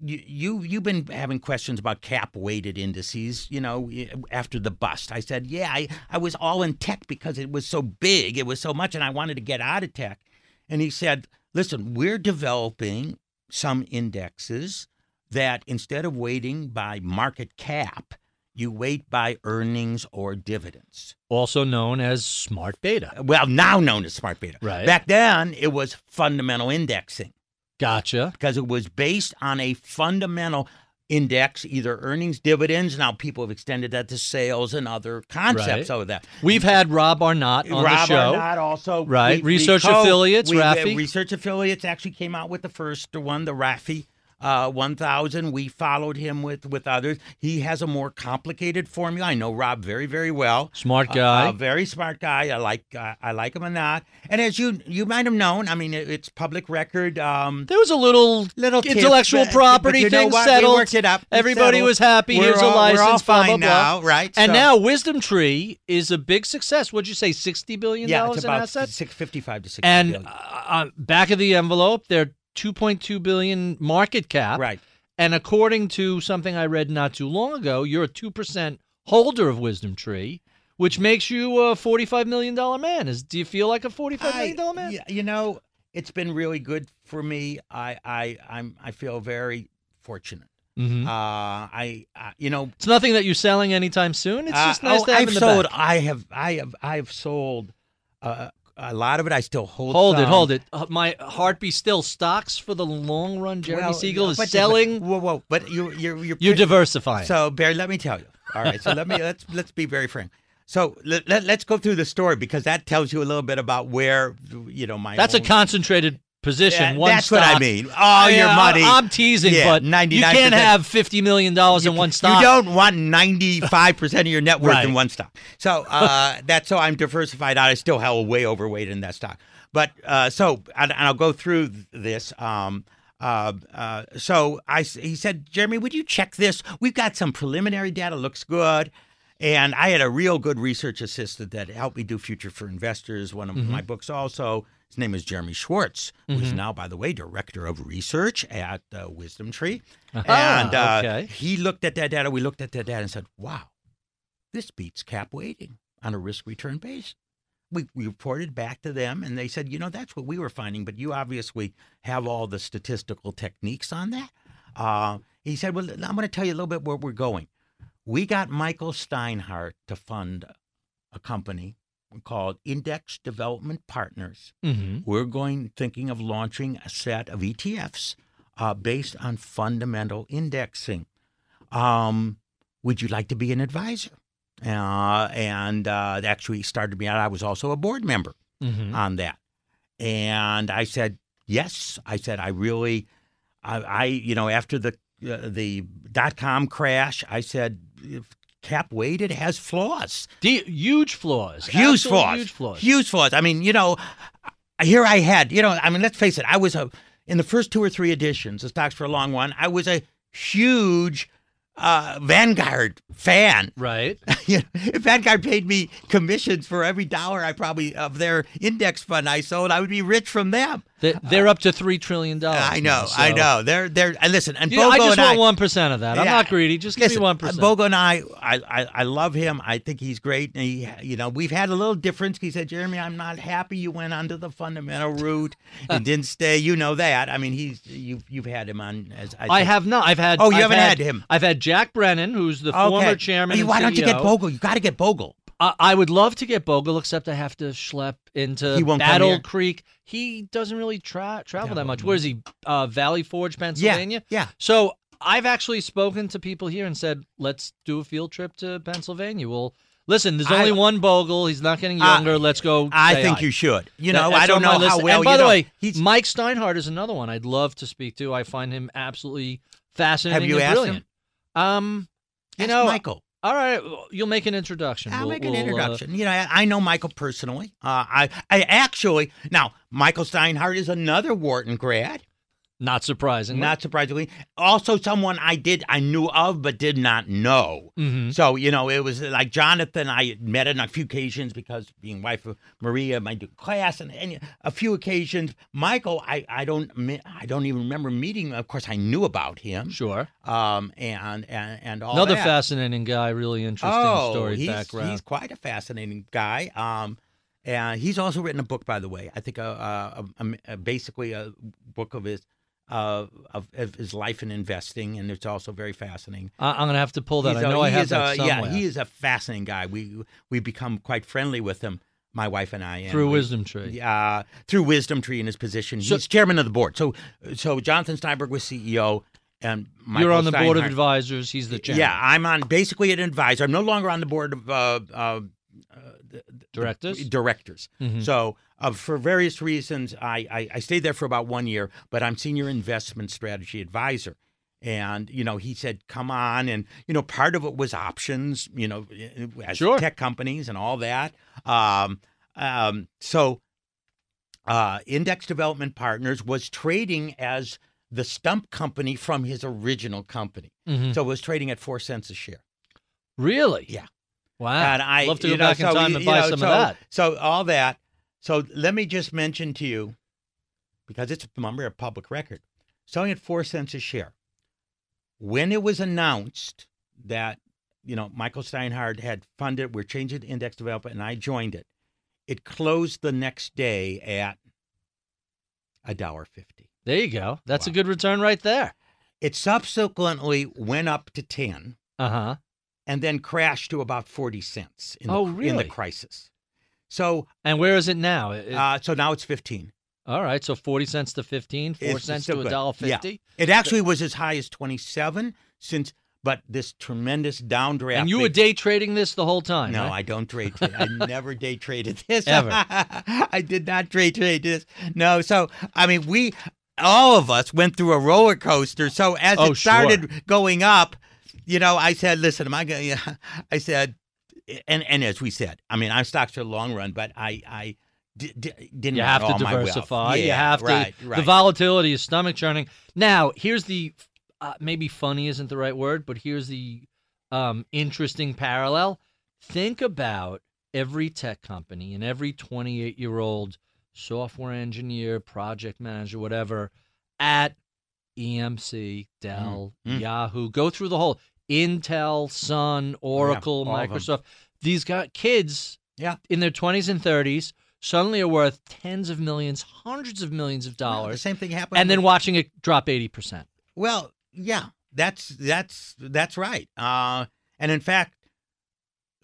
you, you you've been having questions about cap weighted indices, you know, after the bust. I said, yeah, I, I was all in tech because it was so big, it was so much, and I wanted to get out of tech. And he said, listen, we're developing some indexes that instead of weighting by market cap, you weight by earnings or dividends. Also known as smart beta. Uh, well, now known as smart beta. Right. Back then, it was fundamental indexing Gotcha. because it was based on a fundamental index, either earnings, dividends. Now people have extended that to sales and other concepts Right. of that. We've had Rob Arnott on the Rob show. Arnott also Right. Research affiliates, we- Rafi. Research affiliates actually came out with the first one, the Rafi. Uh, 1000 we followed him with with others he has a more complicated formula i know rob very very well Smart guy. a very smart guy i like uh, i like him or not and as you you might have known i mean it, it's public record um there was a little little intellectual property but thing what? We settled. worked it up. Everybody settled. was happy. We're Here's all- a license. We're all fine blah, blah. now, right? And So- now Wisdom Tree is a big success. What'd you say? Sixty billion yeah, dollars it's in about assets. six fifty five to sixty and billion. uh, uh, back of the envelope, they're two point two billion market cap. right. And according to something I read not too long ago, you're a two percent holder of Wisdom Tree, which makes you a forty-five million dollar man. Is do you feel like a forty-five I- million dollar man? y- You know, it's been really good for me. I I I'm I feel very fortunate. Mhm. Uh, I, uh, you know, It's nothing that you're selling anytime soon. It's just uh, nice oh, to have I've in the sold. back. I have. I have. I have sold uh, a lot of it. I still hold. Hold it, hold it. Uh, my heartbeat still stocks for the long run. Jeremy Well, Siegel is selling. Whoa, whoa! But you, you're you're you're diversifying. So Barry, let me tell you. All right. So let me let's let's be very frank. So let, let, us go through the story because that tells you a little bit about where you know my. That's a concentrated position. Yeah, one that's what I mean. All your money. I'm teasing, Yeah, but you 99%. can't have fifty million dollars in one stock. You don't want ninety five percent of your net worth Right. in one stock. So uh, that's so I'm diversified out. I still held way overweight in that stock. But uh, so and, and I'll go through this. Um, uh, uh, so I he said, Jeremy, would you check this? We've got some preliminary data. Looks good. And I had a real good research assistant that helped me do Future for Investors, one of Mm-hmm. my books also. His name is Jeremy Schwartz, who's now, by the way, director of research at uh, Wisdom Tree. Ah, and uh, okay. he looked at that data. We looked at that data and said, wow, this beats cap weighting on a risk return base. We, we reported back to them and they said, you know, that's what we were finding, but you obviously have all the statistical techniques on that. Uh, he said, well, I'm going to tell you a little bit where we're going. We got Michael Steinhardt to fund a company called Index Development Partners. Mhm. We're going thinking of launching a set of ETFs uh, based on fundamental indexing. Um, would you like to be an advisor? Uh, and uh, actually started me out. I was also a board member Mhm. on that, and I said yes. I said I really, I, I you know, after the uh, the dot com crash, I said if cap weighted has flaws D- huge flaws. huge Absolute flaws. Huge flaws. Huge flaws. I mean, you know, here I had, you know, I mean, let's face it, I was a in the first two or three editions, the stocks for a long one, I was a huge uh, Vanguard fan. Right. you know, if Vanguard paid me commissions for every dollar I probably of their index fund I sold, I would be rich from them. They- They're up to three trillion dollars. I know, now, I know. They're they're and listen, and Yeah, I Bogle just and want I, one percent of that. I'm not greedy. Just give me one uh. Bogle and I, I, I, I love him. I think he's great. And he, you know, we've had a little difference. He said, Jeremy, I'm not happy you went onto the fundamental route and didn't stay. You know that. I mean, he's you've you've had him on as I, I have not. I've had. Oh, you I've haven't had him. I've had Jack Brennan, who's the Okay. former chairman. Hey, and why don't you get. Bogle? You got to get Bogle. I, I would love to get Bogle, except I have to schlep into He won't come Battle? Creek. He doesn't really tra- travel Yeah, that much. Where is he? Uh, Valley Forge, Pennsylvania. Yeah, yeah. So I've actually spoken to people here and said, let's do a field trip to Pennsylvania. Well, listen, there's only I- one Bogle. He's not getting Uh, younger. let's go. I think hi. you should. You know, I don't know how well. And by the know, way, he's. Mike Steinhardt is another one I'd love to speak to. I find him absolutely fascinating Have you and asked brilliant. Um, you ask know, Michael. All right, you'll make an introduction. I'll We'll- make an we'll, uh, introduction. you know, I, I know Michael personally. Uh, I, I actually now Michael Steinhardt is another Wharton grad. Not surprising. Not surprisingly, also someone I did I knew of but did not know. Mhm. So you know, it was like Jonathan. I met on a few occasions because being wife of Maria, my class, and, and a few occasions. Michael, I I don't I don't even remember meeting. Of course, I knew about him. Sure. Um, and and and all Another that. fascinating guy, really interesting oh, story he's, background. He's quite a fascinating guy. Um, and he's also written a book, by the way. I think uh, uh, uh, basically a book of his uh, of, of his life in investing, and it's also very fascinating. I, I'm gonna have to pull that. He's I a- know I he have that a, somewhere. Yeah, he is a fascinating guy. We we become quite friendly with him, my wife and I. and through we- Wisdom Tree. uh, through Wisdom Tree in his position. So- He's chairman of the board. So so Jonathan Steinberg was CEO, and Michael You're on the board of advisors. He's the chairman. yeah, I'm on basically an advisor. I'm no longer on the board of uh, uh, Directors? Directors. Mhm. So uh, for various reasons, I, I I stayed there for about one year, but I'm senior investment strategy advisor. And you know, he said, "Come on," and you know, part of it was options. You know, as Sure. tech companies and all that. Um, um, so, uh, Index Development Partners was trading as the stump company from his original company. Mhm. So it was trading at four cents a share. Really? Yeah. Wow. And I love to go know, back in time and buy know, some so, of that. So all that. So let me just mention to you, because it's a public record, selling at four cents a share. When it was announced that you know, Michael Steinhardt had funded. We're changing the index development, and I joined it. It closed the next day at a dollar fifty. There you go. That's a good return right there. It subsequently went up to ten, Uh huh. and then crashed to about forty cents in, Oh, the, in really? the crisis. So, And where is it now? It- uh, so now it's fifteen. all right, so forty cents to fifteen, four It's- cents to a dollar Yeah. fifty. It actually was as high as twenty-seven since, but this tremendous downdraft. And you were day trading this the whole time. No, right? I don't trade. trade. I never day traded this. Ever. I did not trade trade this. No. So I mean, we all of us went through a roller coaster. So as Oh, it started going up, you know, I said, "Listen, am I going?" I said, and and as we said, I mean, I'm stocks for the long run, but I I d- d- didn't You have to all my wealth. diversify. you Yeah, have to. Right. The volatility is stomach churning. Now, here's the uh, maybe funny isn't the right word, but here's the um, interesting parallel. Think about every tech company and every 28 year old software engineer, project manager, whatever, at EMC, Dell, Mm. Yahoo. Go through the whole Intel, Sun, Oracle, them. Microsoft. These got kids Yeah. in their 20s and 30s suddenly are worth tens of millions, hundreds of millions of Well, the dollars, same thing happened. and then watching it drop 80%. Well, yeah, that's that's that's right. Uh, and in fact,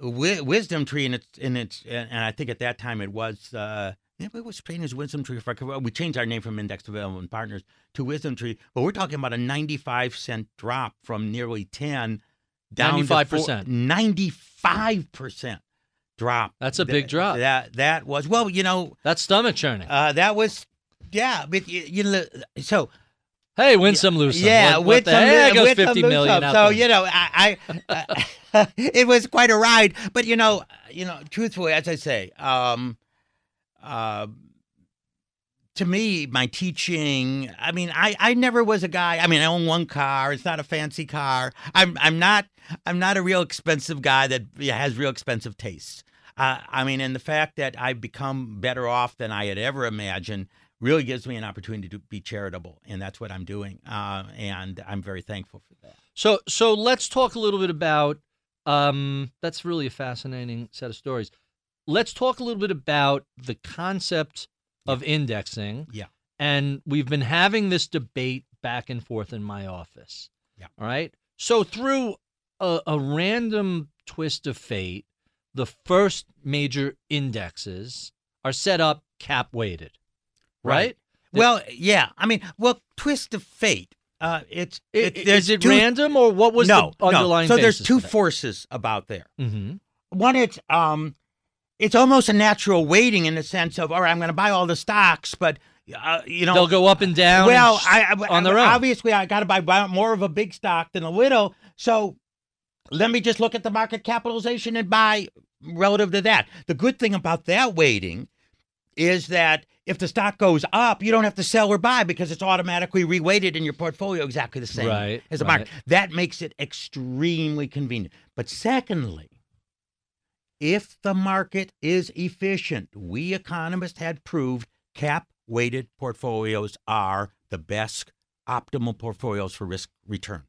wi- Wisdom Tree in its in its and and I think at that time it was uh, yeah, it was trained as Wisdom Tree. If I could, well, we changed our name from Index Development Partners to Wisdom Tree, but we're talking about a ninety-five cent drop from nearly ten down 95%. Ninety-five percent drop. That's a big That- drop. That that was well, you know, That's stomach churning. uh, that was yeah, but you, you know, so hey, win some, lose some. yeah, what, the some, heck goes some million. So you know, I, I uh, it was quite a ride. But you know, you know, truthfully, as I say, um, uh, to me, my teaching. I mean, I, I never was a guy. I mean, I own one car. It's not a fancy car. I'm I'm not I'm not a real expensive guy that has real expensive tastes. Uh, I mean, and the fact that I've become better off than I had ever imagined really gives me an opportunity to be charitable, and that's what I'm doing. Uh, and I'm very thankful for that. So so let's talk a little bit about um that's really a fascinating set of stories. Let's talk a little bit about the concept of indexing. Yeah. And we've been having this debate back and forth in my office. Yeah. All right. So through a, a random twist of fate, the first major indexes are set up cap weighted. Right? Right. Well, yeah. I mean, well, twist of fate. Uh, it's it, i- there's is it two- random or what was no, the underlying no. So there's two forces about there. Mm-hmm. one it's um it's almost a natural weighting in the sense of all right i'm going to buy all the stocks but uh, you know They'll go up and down. well and I, I on their own. obviously i got to buy more of a big stock than a little so let me just look at the market capitalization and buy relative to that the good thing about that weighting is that if the stock goes up, you don't have to sell or buy because it's automatically reweighted in your portfolio exactly the same Right, as the right. market. That makes it extremely convenient. But secondly, if the market is efficient, we economists had proved cap weighted portfolios are the best optimal portfolios for risk return.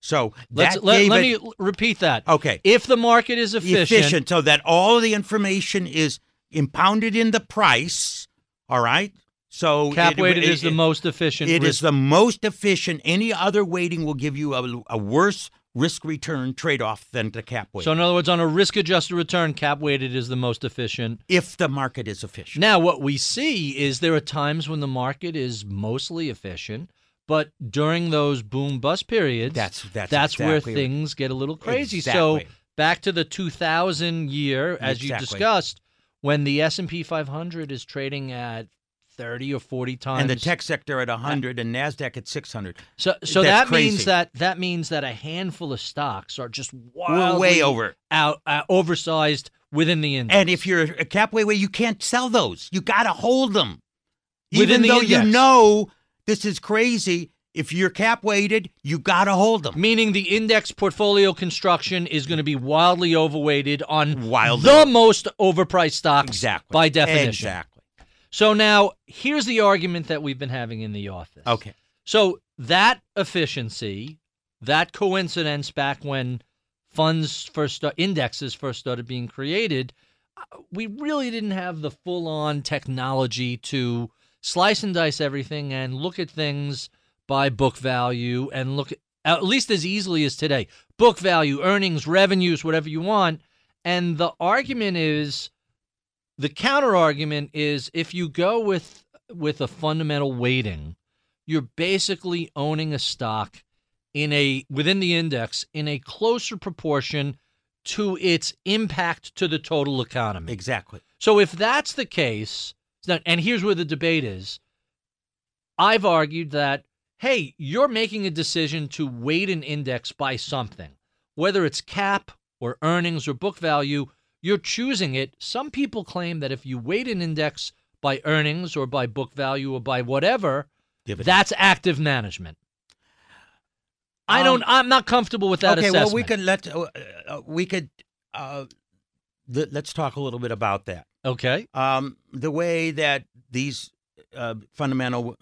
So let, gave let it, me repeat that. okay If the market is efficient, efficient so that all the information is impounded in the price. All right. So cap weighted is the most efficient. It is risk- the most efficient. Any other weighting will give you a, a worse risk return trade off than the cap weight. So in other words, on a risk adjusted return, cap weighted is the most efficient. if the market is efficient. Now, what we see is there are times when the market is mostly efficient, but during those boom bust periods, That's- that's where exactly right. things get a little crazy. So back to the 2000 year, as you discussed, when the S and P 500 is trading at 30 or 40 times, and the tech sector at 100 and Nasdaq at 600. So, so That's that means crazy. that that means that a handful of stocks are just wildly way over. out, uh, oversized within the index. And if you're a cap weight, you can't sell those. You got to hold them. Within Even the though you know this is crazy, if you're cap weighted, you got to hold them. meaning the index portfolio construction is going to be wildly overweighted on Wildly the most overpriced stocks Exactly. by definition. Exactly. So now here's the argument that we've been having in the office. Okay. So that efficiency, that coincidence back when funds first indexes first started being created, uh, we really didn't have the full-on technology to slice and dice everything and look at things by book value and look at, at least as easily as today. Book value, earnings, revenues, whatever you want. And the argument is the counter argument is if you go with with a fundamental weighting, you're basically owning a stock in a within the index in a closer proportion to its impact to the total economy. Exactly. So if that's the case, and here's where the debate is, I've argued that hey, you're making a decision to weight an index by something, whether it's cap or earnings or book value, you're choosing it. Some people claim that if you weight an index by earnings or by book value or by whatever, Dividend. that's active management. I don't. Um, I'm not comfortable with that okay, assessment. well, we could let uh, uh, we could uh, th- let's talk a little bit about that. Okay. Um, the way that these uh, fundamental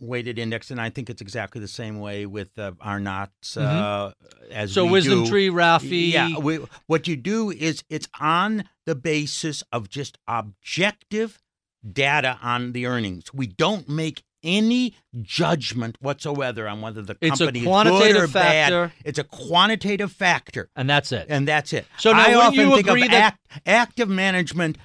weighted index, and I think it's exactly the same way with uh, Arnott's uh, as Mm-hmm. So we wisdom do. tree, Rafi. Yeah, we, what you do is it's on the basis of just objective data on the earnings. We don't make any judgment whatsoever on whether the It's a company is quantitative good or factor. bad. It's a quantitative factor and that's it. and that's it. So now, I often you think agree of that- act, active management.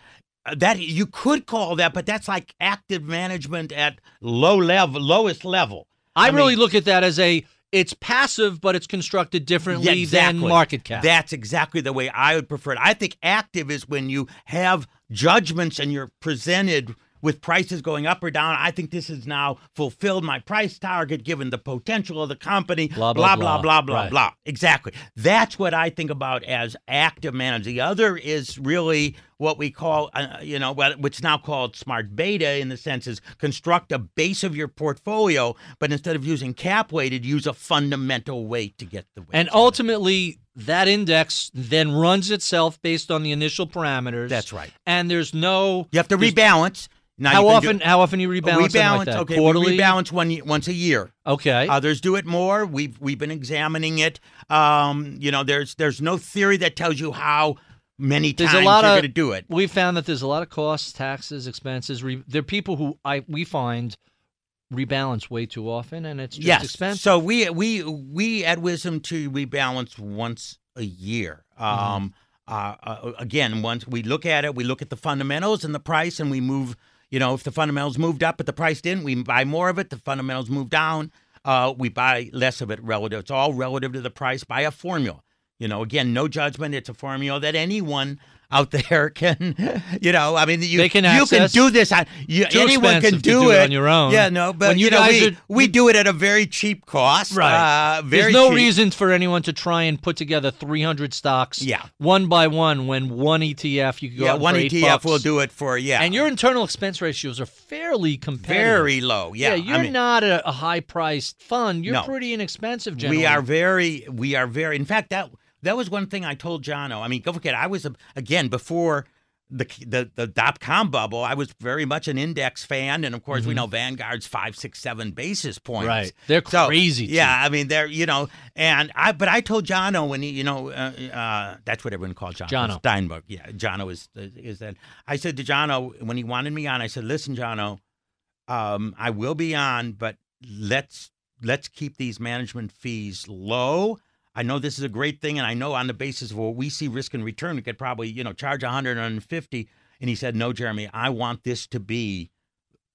That you could call that, but that's like active management at low level, lowest level. I, I really mean- look at that as a it's passive, but it's constructed differently Yeah, exactly. than market cap. That's exactly the way I would prefer it. I think active is when you have judgments and you're presented with prices going up or down. I think this has now fulfilled my price target given the potential of the company. Blah, blah, blah blah. blah blah Right. blah. Exactly. That's what I think about as active management. The other is really what we call, uh, you know, what's now called smart beta in the sense is construct a base of your portfolio, but instead of using cap weighted, use a fundamental weight to get the weight. and ultimately, that index then runs itself based on the initial parameters. That's right. And there's no You have to rebalance. Now How often? Do, how often you rebalance? rebalance. like? Okay, quarterly. we rebalance one once a year. Okay. Others do it more. We've we've been examining it. Um, you know, there's there's no theory that tells you how many There's times a lot you're going to do it. We found that there's a lot of costs, taxes, expenses. Re, there are people who I we find rebalance way too often, and it's just yes. expensive. So we we we at Wisdom to rebalance once a year. Mm-hmm. Um, uh, uh, again, once we look at it, we look at the fundamentals and the price, and we move. You know, if the fundamentals moved up but the price didn't, we buy more of it. The fundamentals move down, uh, we buy less of it relative. It's all relative to the price by a formula. You know, again, no judgment. It's a formula that anyone out there can, you know, I mean, you They can you can do this. On, you, anyone can do, do it it on your own. Yeah, no, but When you you, know, we, are- we do it at a very cheap cost. Right. Uh, very There's no cheap. reason for anyone to try and put together 300 stocks, Yeah. one by one. When one ETF, you can go Yeah, one ETF will do it for yeah, And your internal expense ratios are fairly competitive. very low. Yeah, you're I mean, not a, a high-priced fund. You're No. pretty inexpensive. Generally, we are very, we are very. In fact, that that was one thing I told Jono. I mean, don't forget, I was a, again before the the the dot com bubble. I was very much an index fan, and of course, we know Vanguard's five, six, seven basis points. Mm-hmm. Right. They're So, crazy. Yeah, I mean, they're you know, and I but I told Jono when he, you know, uh, uh, that's what everyone calls Jono. Jono. Steinberg. Yeah, Jono is is that. I said to Jono when he wanted me on, I said, listen, Jono, um, I will be on, but let's let's keep these management fees low. I know this is a great thing, and I know on the basis of what we see risk and return, we could probably you know charge 100, 150. And he said, no, Jeremy, I want this to be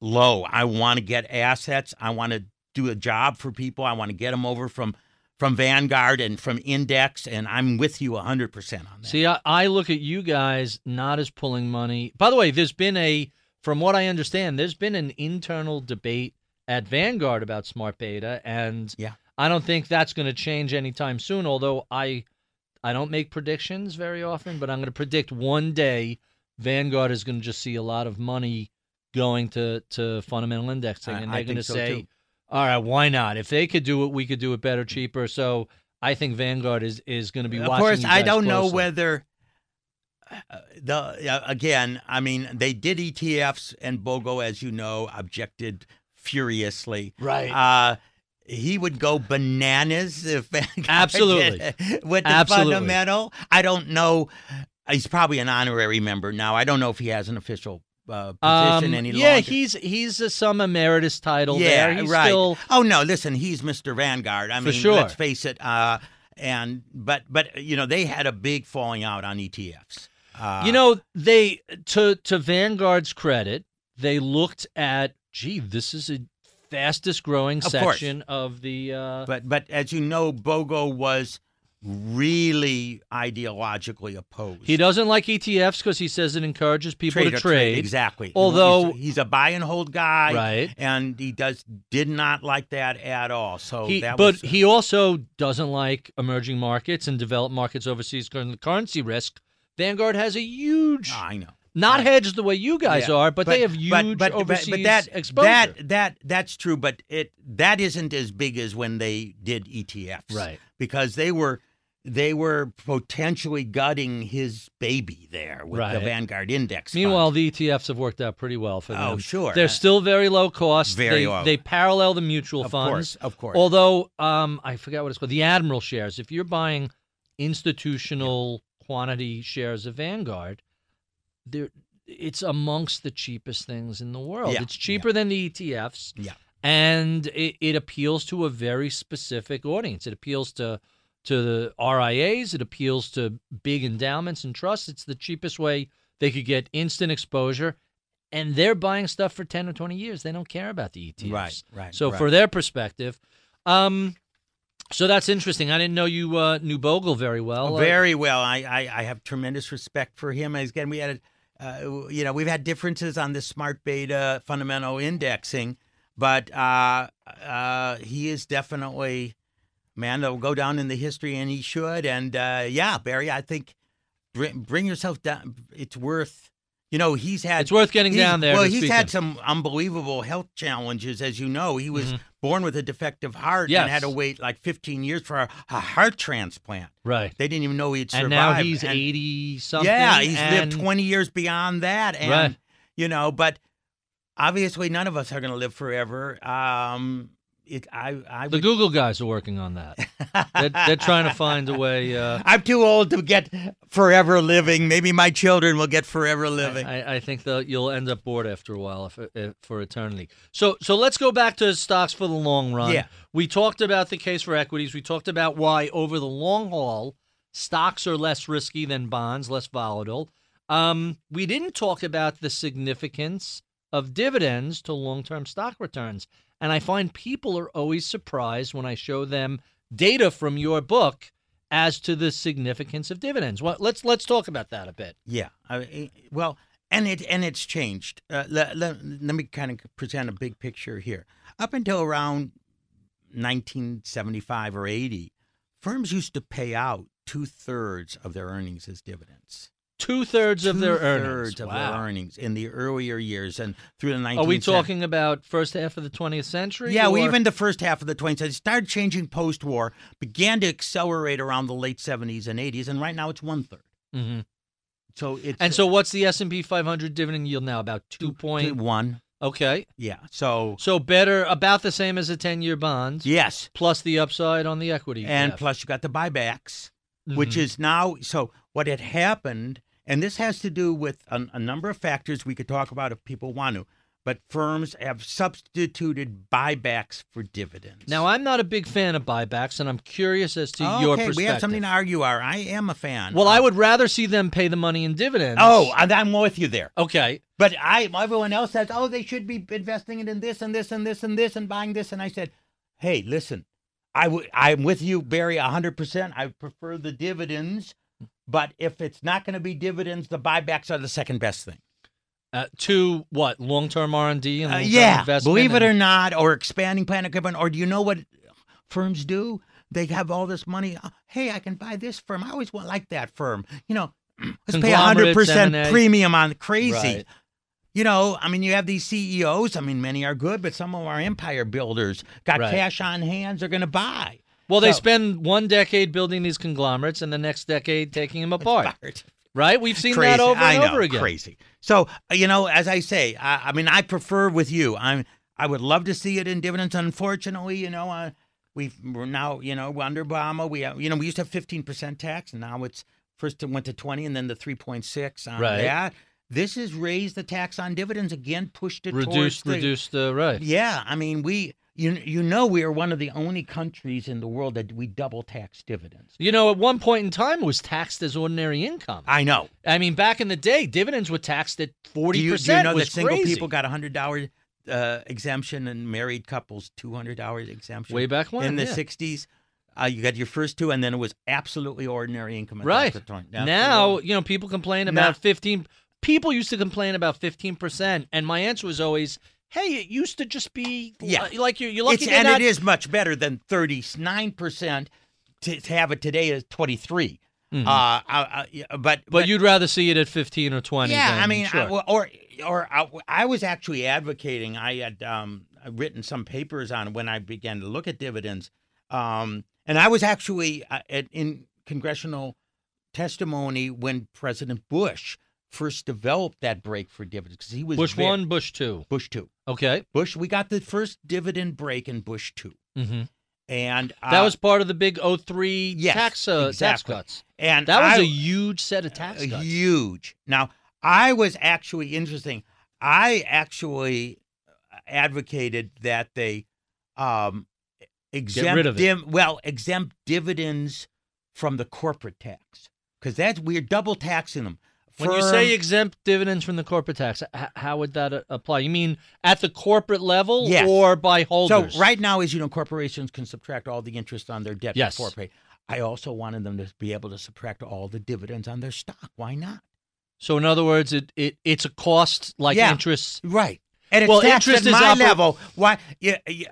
low. I want to get assets. I want to do a job for people. I want to get them over from from Vanguard and from Index, and I'm with you 100 percent on that. See, I, I look at you guys not as pulling money. By the way, there's been a, from what I understand, there's been an internal debate at Vanguard about smart beta, and Yeah. I don't think that's going to change anytime soon. Although I, I don't make predictions very often, but I'm going to predict one day Vanguard is going to just see a lot of money going to to fundamental indexing, and I they're going to so, say, too. "All right, why not? If they could do it, we could do it better, cheaper." So. I think Vanguard is, is going to be watching. of course, I don't know whether uh, the uh, again. I mean, they did ETFs, and Bogle, as you know, objected furiously. Right. Uh, he would go bananas if Absolutely. with the Absolutely. fundamental. I don't know. He's probably an honorary member now. I don't know if he has an official uh, position Um, any yeah, longer. Yeah, he's he's a, some emeritus title yeah, there. He's right. still oh no, listen, he's Mr. Vanguard. I For mean, sure. let's face it. Uh, and but but you know they had a big falling out on ETFs. Uh, You know, they to to Vanguard's credit, they looked at, gee, this is a fastest growing Of course. section of the. Uh, but but as you know, Bogle was really ideologically opposed. he doesn't like ETFs because he says it encourages people Trade to or trade. exactly. Although- he's, he's a buy and hold guy, Right. And he does did not like that at all. So He, that but was, he also doesn't like emerging markets and developed markets overseas because of the currency risk. Vanguard has a huge, I know. Not Right. hedged the way you guys Yeah. are, but, they have huge but, but, but- overseas but that, exposure. That that that's true, but it that isn't as big as when they did ETFs, Right. Because they were they were potentially gutting his baby there with the Vanguard Index. fund. Meanwhile, the ETFs have worked out pretty well for them. Oh, sure. They're still very low cost. Very they, low. They parallel the mutual Of funds. course, of course. Although, um, I forgot what it's called. The Admiral shares. If you're buying institutional quantity shares of Vanguard, they're, it's amongst the cheapest things in the world. Yeah, It's cheaper than the ETFs. Yeah. And it, it appeals to a very specific audience. It appeals to to the RIAs. It appeals to big endowments and trusts. It's the cheapest way they could get instant exposure, and they're buying stuff for ten or twenty years. They don't care about the ETFs. Right, right, So right. for their perspective, um, so that's interesting. I didn't know you uh, knew Bogle very well. Very well. I, I, I have tremendous respect for him. Again, we had, uh, you know, we've had differences on the smart beta fundamental indexing, but uh, uh, he is definitely man that will go down in the history, and he should. And uh, yeah, Barry, I think bring, bring yourself down. It's worth. You know, he's had. It's worth getting down there Well, he's had some unbelievable health challenges, as you know. He was born with a defective heart. Yes. and had to wait like 15 years for a, a heart transplant. right. They didn't even know he'd survived. And now he's And- eighty something. Yeah, he's and lived 20 years beyond that. And, Right. you know, but obviously none of us are going to live forever. Um, it, I, I The would, Google guys are working on that. they're, they're trying to find a way. Uh, I'm too old to get forever living. Maybe my children will get forever living. I, I think that you'll end up bored after a while if, if, for eternity. So, so let's go back to stocks for the long run. Yeah. we talked about the case for equities. We talked about why over the long haul, stocks are less risky than bonds, less volatile. Um, we didn't talk about the significance of dividends to long-term stock returns, and I find people are always surprised when I show them data from your book as to the significance of dividends. Well, let's let's talk about that a bit. Yeah. I, well, and it and it's changed. Uh, let, let, let me kind of present a big picture here. Up until around 1975 or 80, firms used to pay out two thirds of their earnings as dividends. Two thirds of their earnings. Two-thirds of Wow. their earnings in the earlier years and through the 19th Are we century. talking about first half of the 20th century? Yeah, or- even the first half of the 20th century started changing post-war, began to accelerate around the late 70s and 80s, and right now it's one third. Mhm. So it's And so, what's the S and P 500 dividend yield now? About two point. Okay, Yeah. So so better, about the same as a 10-year bond. yes, Plus the upside on the equity. and ETF. plus you got the buybacks, which Mhm. is now so what had happened, and this has to do with a, a number of factors we could talk about if people want to, but firms have substituted buybacks for dividends. Now, I'm not a big fan of buybacks, and I'm curious as to okay, your perspective. we have something to argue. Are I am a fan. Well, I would rather see them pay the money in dividends. Oh, I'm with you there. okay. But I, everyone else says, oh, they should be investing it in this and this and this and this and buying this. And I said, hey, listen, I w- I'm with you, Barry, 100%. I prefer the dividends. But if it's not going to be dividends, the buybacks are the second best thing. Uh, to what long-term R and D and Uh, yeah, investment believe it or not, or expanding plant equipment, or do you know what firms do? They have all this money. Uh, Hey, I can buy this firm. I always want like that firm. You know, let's pay hundred percent premium on crazy. Right. You know, I mean, you have these CEOs. I mean, many are good, but some of them are empire builders. Got Right. cash on hands. They're going to buy. Well, they So- spend one decade building these conglomerates, and the next decade taking them apart. Crazy. Right? We've seen that over and know, over again. Crazy. So uh, you know, as I say, I, I mean, I prefer with you. I'm. I would love to see it in dividends. Unfortunately, you know, uh, we've we're now you know under Obama we have, you know we used to have fifteen percent tax, and now it's first it went to twenty, and then the three point six on Right. that. This has raised the tax on dividends again, pushed it reduced, towards the, reduce the right. Yeah, I mean we. You, you know we are one of the only countries in the world that we double tax dividends. You know, at one point in time, it was taxed as ordinary income. I know. I mean, back in the day, dividends were taxed at forty percent. do you know that single crazy. people got a hundred dollar uh, exemption and married couples two hundred dollars exemption way back when in the yeah. sixties? Uh, you got your first two, and then it was absolutely ordinary income. Right point. now, you know, people complain Now- about fifteen. People used to complain about fifteen percent, and my answer was always, "Hey, it used to just be Yeah. like you're, you're lucky it's, and not it is much better than thirty nine percent. To to have it today is twenty three. Mhm. Uh, uh, uh, yeah, but But you'd rather see it at fifteen or twenty. Yeah, than- I mean, sure. I, or or I, I was actually advocating. I had um, written some papers on it when I began to look at dividends, um, and I was actually uh, at, in congressional testimony when President Bush first developed that break for dividends because he was Bush ve- one, Bush two. Bush two, Okay, Bush. We got the first dividend break in Bush two, hmm and uh, that was part of the big 03 yes, tax uh, tax cuts. and That was a a huge set of tax uh, cuts. Huge. Now, I was actually interesting. I actually advocated that they um, exempt rid of it. dim- well exempt dividends from the corporate tax because that's we're double taxing them. When you say exempt dividends from the corporate tax, h- how would that uh, apply? You mean at the corporate level Yes. or by holders? so right now, as you know, corporations can subtract all the interest on their debt Yes. before pay. I also wanted them to be able to subtract all the dividends on their stock. Why not? So in other words, it, it it's a cost like Yeah. interest. Right. And it's Well, taxed interest at is my oper- level. Why?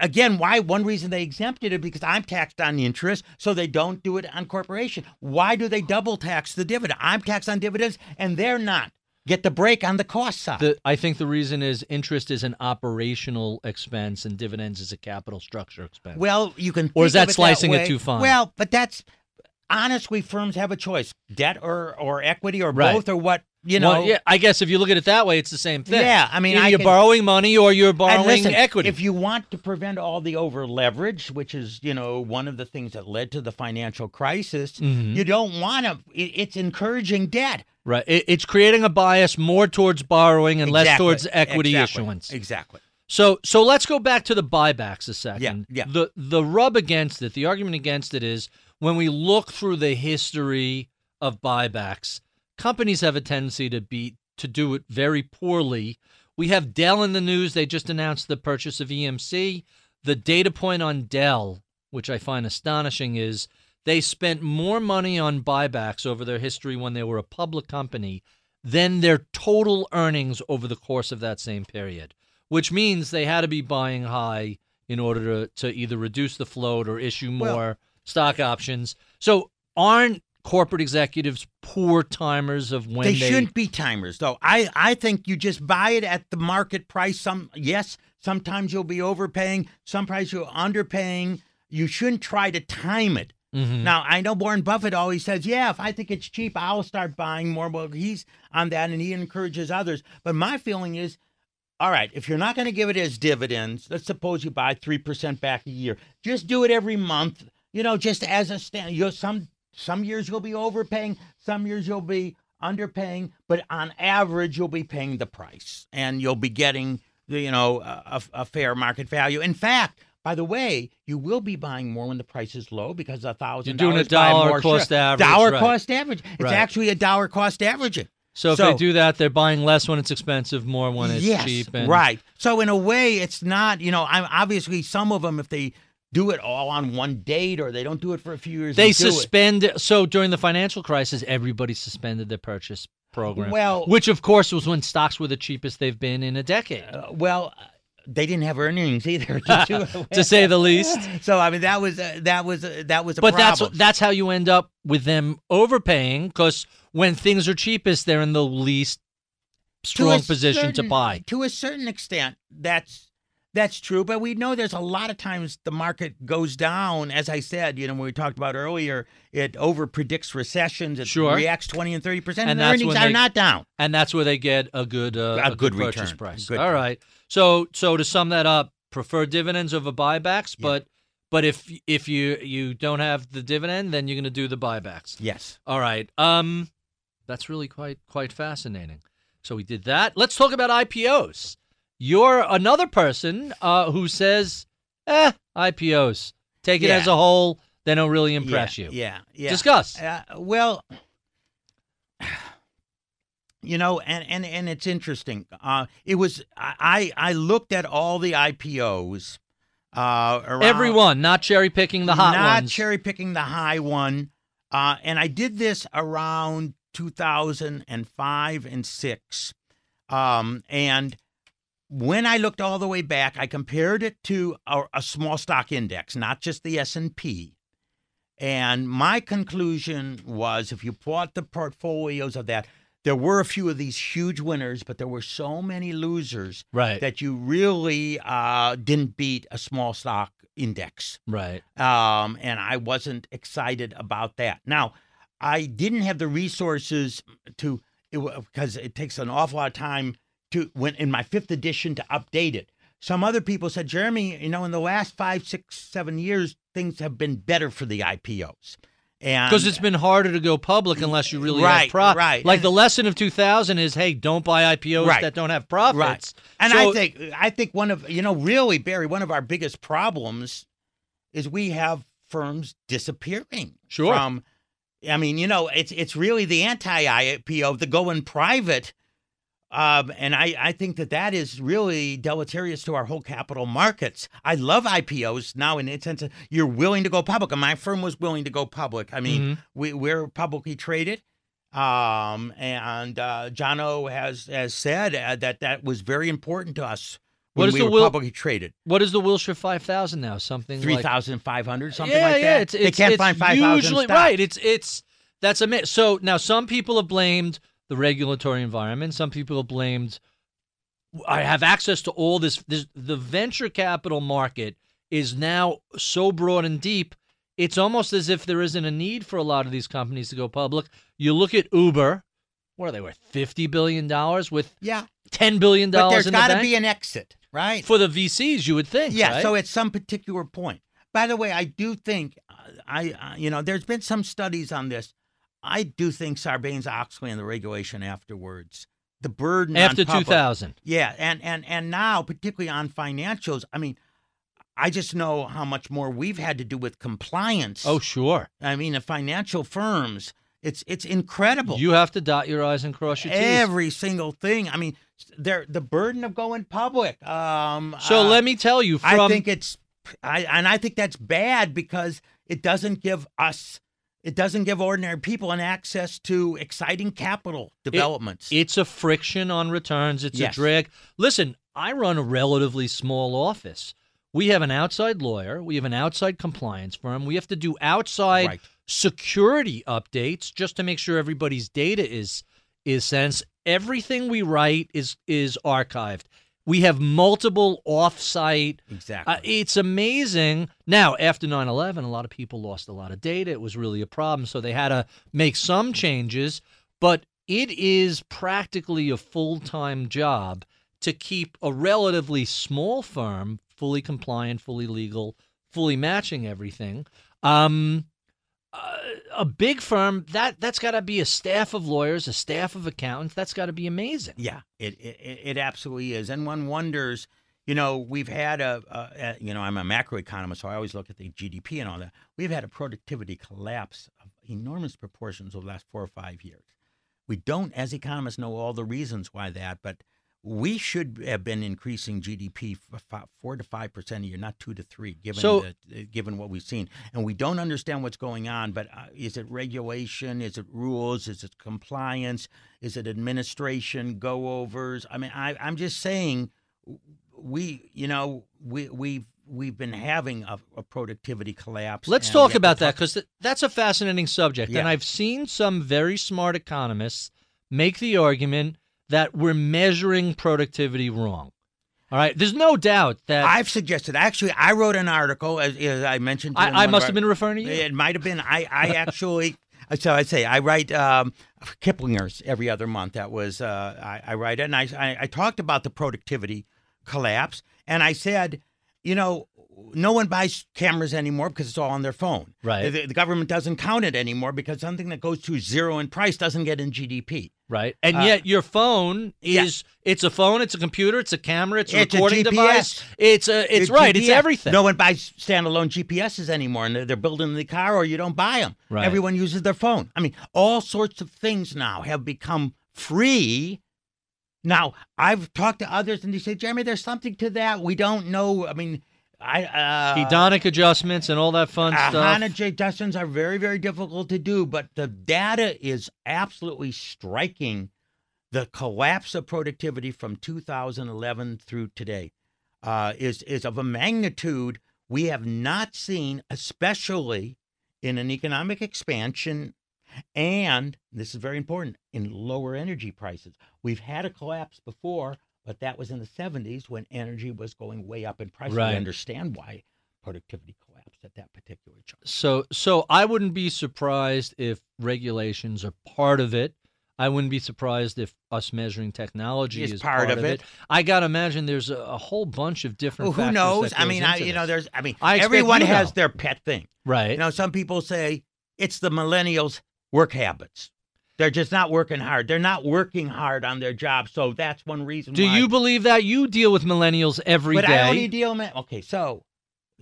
Again, why? One reason they exempted it because I'm taxed on interest, so they don't do it on corporation. Why do they double tax the dividend? I'm taxed on dividends, and they're not. Get the break on the cost side. The, I think the reason is interest is an operational expense and dividends is a capital structure expense. well, you can. Or is that of slicing it way. too fine? Well, but that's honestly, firms have a choice: debt or or equity or Right. both or what. You know. Well, yeah, I guess if you look at it that way, it's the same thing. Yeah, I mean, I you're can- borrowing money or you're borrowing listen, equity. If you want to prevent all the over leverage, which is you know one of the things that led to the financial crisis, Mhm. you don't want to. It, it's encouraging debt. right, it, it's creating a bias more towards borrowing and less towards equity exactly, issuance. Exactly. So so let's go back to the buybacks a second. Yeah, yeah. The the rub against it, the argument against it is when we look through the history of buybacks, companies have a tendency to be to do it very poorly. We have Dell in the news. They just announced the purchase of EMC. The data point on Dell, which I find astonishing, is they spent more money on buybacks over their history when they were a public company than their total earnings over the course of that same period, which means they had to be buying high in order to, to either reduce the float or issue Well- more stock options. So aren't corporate executives poor timers of when they, they, shouldn't be timers, though. I I think you just buy it at the market price. Some yes, sometimes you'll be overpaying. Sometimes you're underpaying. You shouldn't try to time it. Mhm. Now I know Warren Buffett always says, "Yeah, if I think it's cheap, I'll start buying more." Well, he's on that, and he encourages others. But my feeling is, all right, if you're not going to give it as dividends, let's suppose you buy three percent back a year. Just do it every month. You know, just as a stand. You know, some some years you'll be overpaying, some years you'll be underpaying, but on average you'll be paying the price, and you'll be getting the you know a, a fair market value. In fact. By the way, you will be buying more when the price is low because a thousand You're doing a dollar cost share- average, Dollar right. cost average. It's Right. actually a dollar cost averaging. So if So- they do that, they're buying less when it's expensive, more when it's yes, cheap. And, right. So in a way, it's not. You know, I'm obviously some of them if they do it all on one date or they don't do it for a few years. They do it. suspend. So during the financial crisis, everybody suspended their purchase program. Well- which of course was when stocks were the cheapest they've been in a decade, Uh, well, they didn't have earnings either, to, say the least. So I mean, that was uh, that was uh, that was a But that's problem. that's how you end up with them overpaying because when things are cheapest, they're in the least strong position to buy. To a certain extent, that's That's true, but we know there's a lot of times the market goes down. As I said, you know, when we talked about earlier, it over predicts recessions. It Sure. reacts 20 and 30 percent, And and, earnings when are not down. and that's where they get a good uh, A good purchase return. price. Good All right. So so to sum that up, prefer dividends over buybacks, Yeah. but but if if you you don't have the dividend, then you're going to do the buybacks. Yes. All right. Um, that's really quite quite fascinating. So we did that. Let's talk about IPOs. You're another person uh, who says, "Eh, IPOs. Take it Yeah. as a whole. They don't really impress yeah, you." Yeah. Yeah. Discuss. Uh, well, you know, and and and it's interesting. Uh, it was I I looked at all the IPOs. Uh, around, Everyone, not cherry picking the hot not ones. cherry picking the high one. Uh, and I did this around 2005 and six. Um, and when I looked all the way back, I compared it to a, a small stock index, not just the S and P. And my conclusion was, if you bought the portfolios of that, there were a few of these huge winners, but there were so many losers right. that you really uh, didn't beat a small stock index right. um, and I wasn't excited about that. Now, I didn't have the resources to because it, takes an awful lot of time to when in my fifth edition to update it. Some other people said, Jeremy, you know, in the last five, six, seven years, things have been better for the IPOs. And Because it's been harder to go public unless you really Right, have profit. right. Like And- the lesson of 2000 is, hey, don't buy IPOs Right. that don't have profits. Right. And So- I think I think one of you know really Barry one of our biggest problems is we have firms disappearing Sure. from I mean you know it's it's really the anti IPO the going private um, and I, I think that that is really deleterious to our whole capital markets. I love IPOs now in the sense that you're willing to go public, and my firm was willing to go public. I mean, Mhm. we, we're publicly traded, um, and uh, Jono has has said uh, that that was very important to us What when is we the were will- publicly traded. What is the Wilshire 5000 now? Something Three like thousand five hundred, something yeah, like yeah, that. It's, they it's, can't it's find five thousand. usually right. It's it's that's a myth. So now some people have blamed the regulatory environment. Some people have blamed. I have access to all this, this. The venture capital market is now so broad and deep. It's almost as if there isn't a need for a lot of these companies to go public. You look at Uber. What are they worth? Fifty billion dollars with Yeah, ten billion dollars there's got to be an exit, right? for the VCs. You would think. Yeah, right? so at some particular point. By the way, I do think uh, I, uh, you know, there's been some studies on this. I do think Sarbanes Oxley and the regulation afterwards, the burden after two thousand. yeah, and and and now particularly on financials. I mean, I just know how much more we've had to do with compliance. Oh sure. I mean, the financial firms. It's it's incredible. You have to dot your i's and cross your t's. Every single thing. I mean, they're the burden of going public. Um, so uh, let me tell you, from I think it's, I and I think that's bad because it doesn't give us, it doesn't give ordinary people an access to exciting capital developments. it's a friction on returns. It's Yes. a drag. Listen, I run a relatively small office. We have an outside lawyer. We have an outside compliance firm. We have to do outside Right. security updates just to make sure everybody's data is is sense. Everything we write is is archived. We have multiple offsite exactly. Uh, it's amazing. Now, after 9 11, a lot of people lost a lot of data. It was really a problem. So they had to make some changes. But it is practically a full time job to keep a relatively small firm fully compliant, fully legal, fully matching everything. Um, uh, a big firm that that's got to be a staff of lawyers, a staff of accountants. That's got to be amazing. Yeah, it, it it absolutely is, and one wonders. You know, we've had a, a, a you know, I'm a macroeconomist, so I always look at the GDP and all that. We've had a productivity collapse of enormous proportions over the last four or five years. We don't, as economists, know all the reasons why that, but we should have been increasing GDP four to five percent a year, not two to three, given So- the, given what we've seen. And we don't understand what's going on. But uh, is it regulation? Is it rules? Is it compliance? Is it administration go overs? I mean, I, I'm just saying, we, you know, we we've we've been having a, a productivity collapse. Let's talk about that because that's a fascinating subject. And I've seen some very smart economists make the argument that we're measuring productivity wrong. All right. There's no doubt that I've suggested. Actually, I wrote an article as, as I mentioned. I, I must have been referring to you. It might have been. I, I actually. So I say I write um, Kiplinger's every other month. That was uh, I, I write it, and I, I I talked about the productivity collapse, and I said, you know, no one buys cameras anymore because it's all on their phone. Right. The, the government doesn't count it anymore because something that goes to zero in price doesn't get in GDP. Right. And Uh, yet your phone yeah. is it's a phone, it's a computer, it's a camera, it's a It's a recording GPS. device. It's a it's right, it's everything. No one buys standalone GPSs anymore, and they're, they're building the car, or you don't buy them. Right. Everyone uses their phone. I mean, all sorts of things now have become free. Now, I've talked to others, and they say, Jeremy, there's something to that. We don't know. I mean, I uh, hedonic adjustments and all that fun uh, stuff. J. Dustins are very, very difficult to do, but the data is absolutely striking. The collapse of productivity from 2011 through today uh, is is of a magnitude we have not seen, especially in an economic expansion, and this is very important in lower energy prices. We've had a collapse before, but that was in the 70s when energy was going way up in price. Right. We understand why productivity collapsed at that particular time. So so I wouldn't be surprised if regulations are part of it. I wouldn't be surprised if us measuring technology Is is, part of it. I got to imagine there's a, a whole bunch of different Well, who knows? I mean, I, you know, there's, I mean, I everyone has know. their pet thing. right. You know, some people say it's the millennials' work habits. They're just not working hard. They're not working hard on their job. So that's one reason. Do why. you believe that you deal with millennials every day? But I only deal with. Okay, so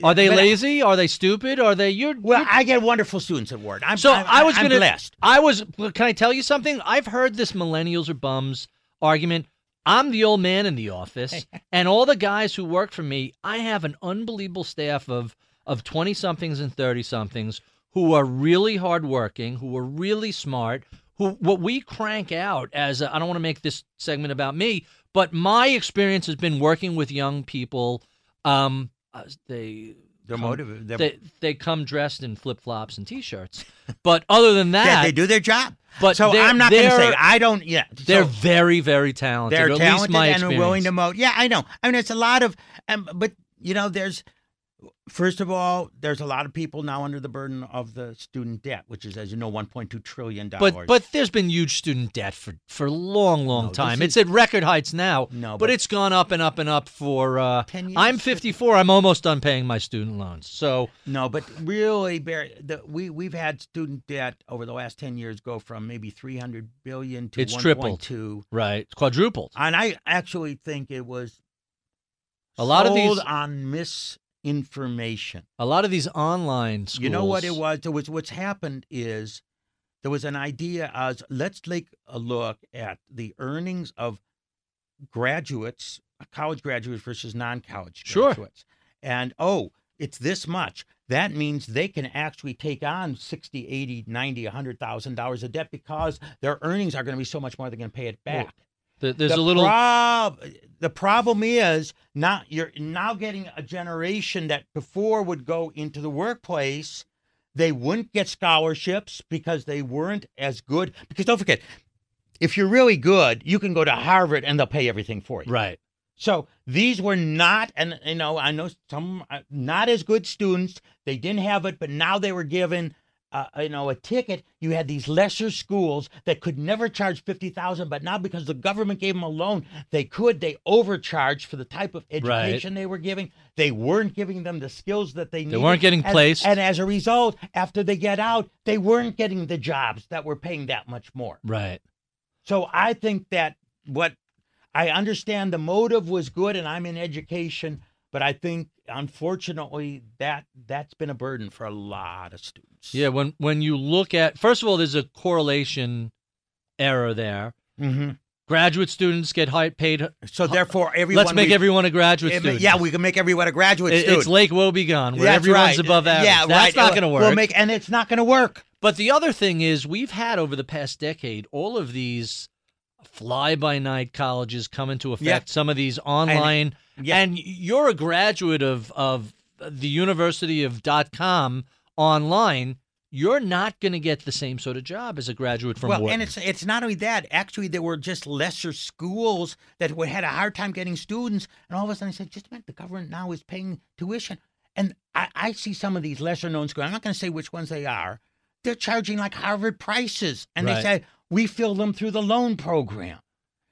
Are they but I- lazy? Are they stupid? Are they you're well, you're- I get wonderful students at Ward. I'm, So I'm, I was I'm gonna. blessed. I was. Can I tell you something? I've heard this millennials are bums argument. I'm the old man in the office, and all the guys who work for me. I have an unbelievable staff of of twenty somethings and thirty somethings who are really hardworking, who are really smart. Who what we crank out as I I don't want to make this segment about me, but my experience has been working with young people. Um, uh, they They're come- motivated. They're, they they come dressed in flip flops and t-shirts. But other than that, yeah, they do their job. But so I'm not going to say I don't. Yeah, they're so very very talented. they're talented least my and are willing to mow. Yeah, I know. I mean, it's a lot of. Um, but you know, there's. First of all, there's a lot of people now under the burden of the student debt, which is, as you know, 1.2 trillion dollars. But but there's been huge student debt for for a long long No, time. is- It's at record heights now. No, but, but- it's gone up and up and up for. Uh, 10 years, I'm 54. I'm almost done paying my student loans. So No, but really, Barry, the, we we've had student debt over the last ten years go from maybe three hundred billion to It's one tripled. point two, right, it's quadrupled. and I actually think it was A lot of these- on misinformation. A lot of these online schools. You know what it was? It was what's happened is there was an idea as let's take a look at the earnings of graduates, college graduates versus non-college Sure. graduates. And oh, it's this much. That means they can actually take on 60, 80, 90, 100,000 dollars of debt because their earnings are going to be so much more they're going to pay it oh, back. Th- There's the a little. prob- the problem is not you're now getting a generation that before would go into the workplace they wouldn't get scholarships because they weren't as good because don't forget if you're really good you can go to harvard and they'll pay everything for you right. so these were not and you know i know some uh, not as good students they didn't have it but now they were given uh, you know a ticket you had these lesser schools that could never charge 50,000 but now because the government gave them a loan they could they overcharged for the type of education they were giving they weren't giving them the skills that they needed They weren't getting And- placed. and as a result after they get out they weren't getting the jobs that were paying that much more Right. so I think that what I understand the motive was good, and I'm in education, but I think unfortunately that that's been a burden for a lot of students. Yeah. When when you look at first of all, there's a correlation error there. hmm Graduate students get high, paid. So therefore, everyone Let's make we- everyone a graduate if- student. Yeah, we can make everyone a graduate It- student. It's Lake Wobegon, where That's everyone's right. above average. Yeah, That's right. not going to work. We'll make, and it's not going to work. But the other thing is, we've had over the past decade all of these fly by night colleges come into effect. Yeah. Some of these online, yeah. and you're a graduate of of the University of dot com online. you're not going to get the same sort of job as a graduate from well, Wharton. and it's it's not only that. Actually, there were just lesser schools that were, had a hard time getting students, and all of a sudden, I said, "Just a minute, the government now is paying tuition." And I, I see some of these lesser known schools. I'm not going to say which ones they are. They're charging like Harvard prices, and Right. they say we fill them through the loan program.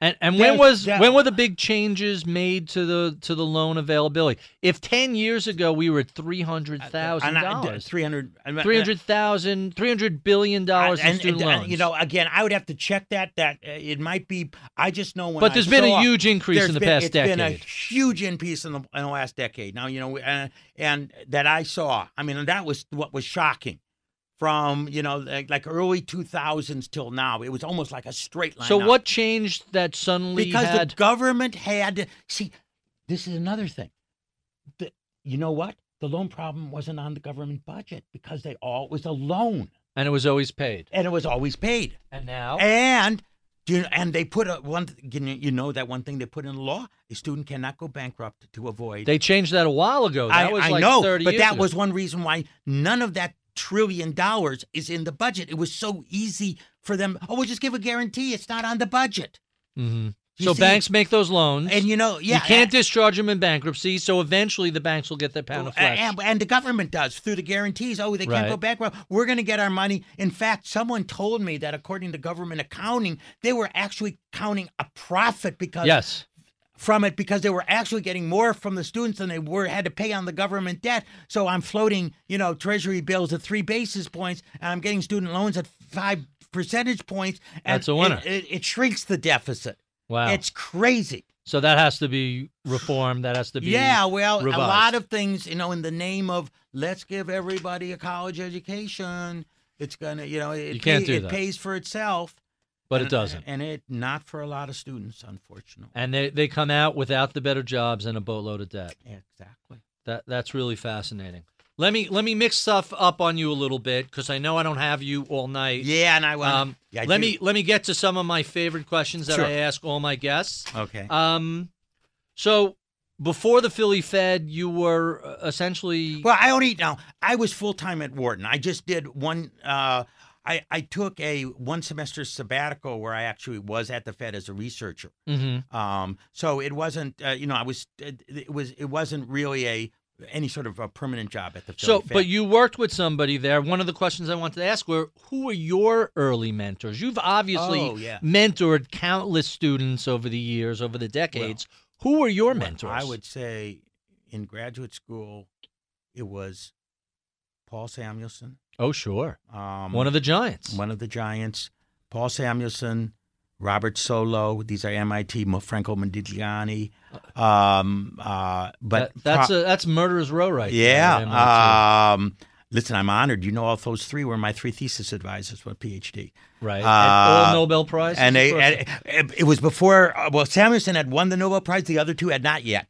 And and when was that- when were the big changes made to the to the loan availability? If ten years ago we were at three hundred thousand dollars, Three hundred. three hundred thousand, three hundred billion dollars in student and, loans. You know, again, I would have to check that. That uh, it might be. I just know when. But I there's been a huge increase in the been- past it's been a decade. huge increase in the, in the last decade. Now you know, uh, and that I saw. I mean, that was what was shocking. From you know, like, like early two thousands till now, it was almost like a straight line. so up. what changed that suddenly Because had the government had see. This is another thing. The, you know what? The loan problem wasn't on the government budget because they all it was a loan and it was always paid. and it was always paid. And now And do you, and they put a one. You know, you know that one thing they put in the law: a student cannot go bankrupt to avoid. they changed that a while ago. That I, was I like know, 30 but years that ago. was one reason why none of that trillion dollars is in the budget. It was so easy for them. Oh, we'll just give a guarantee. It's not on the budget. Mhm. So see- banks make those loans, And you know, yeah, you can't discharge them in bankruptcy. So eventually, the banks will get their pound of flesh. And, and the government does through the guarantees. Oh, they can't go bankrupt. We're going to get our money. In fact, someone told me that according to government accounting, they were actually counting a profit because yes, from it because they were actually getting more from the students than they were had to pay on the government debt. So I'm floating, you know, treasury bills at three basis points, and I'm getting student loans at five percentage points. And That's a winner. It, it, it shrinks the deficit. wow. It's crazy. so that has to be reformed. That has to be Yeah, well, revised. a lot of things, you know, in the name of let's give everybody a college education. It's gonna, you know, it, You can't pay- do it that. pays for itself. But it doesn't. and it not for a lot of students, unfortunately. And they they come out without the better jobs and a boatload of debt. Exactly. That that's really fascinating. Let me let me mix stuff up on you a little bit because I know I don't have you all night. Yeah, and I will. Um, yeah, I let do. me let me get to some of my favorite questions that Sure. I ask all my guests. Okay. Um, so before the Philly Fed, you were uh, essentially Well, I only now I was full time at Wharton. I just did one. Uh, I I took a one semester sabbatical where I actually was at the Fed as a researcher. Mhm. Um, so it wasn't. Uh, you know, I was. It, it was. It wasn't really a any sort of a permanent job at the Philly So, Fed. but you worked with somebody there. One of the questions I wanted to ask were, who were your early mentors? You've obviously Oh, yeah. mentored countless students over the years, over the decades. who were your Well, mentors? I would say in graduate school, it was Paul Samuelson. Oh, sure. Um, One of the giants. one of the giants, Paul Samuelson, Robert Solow. These are MIT, Franco Modigliani. Um, uh, but That- that's pro- a, that's murder's row right there yeah. Um, listen, I'm honored. You know, all those three were my three thesis advisors for PhD. right. And uh, all Nobel Prize. And they, and it was before. uh, Well, Samuelson had won the Nobel Prize. The other two had not yet.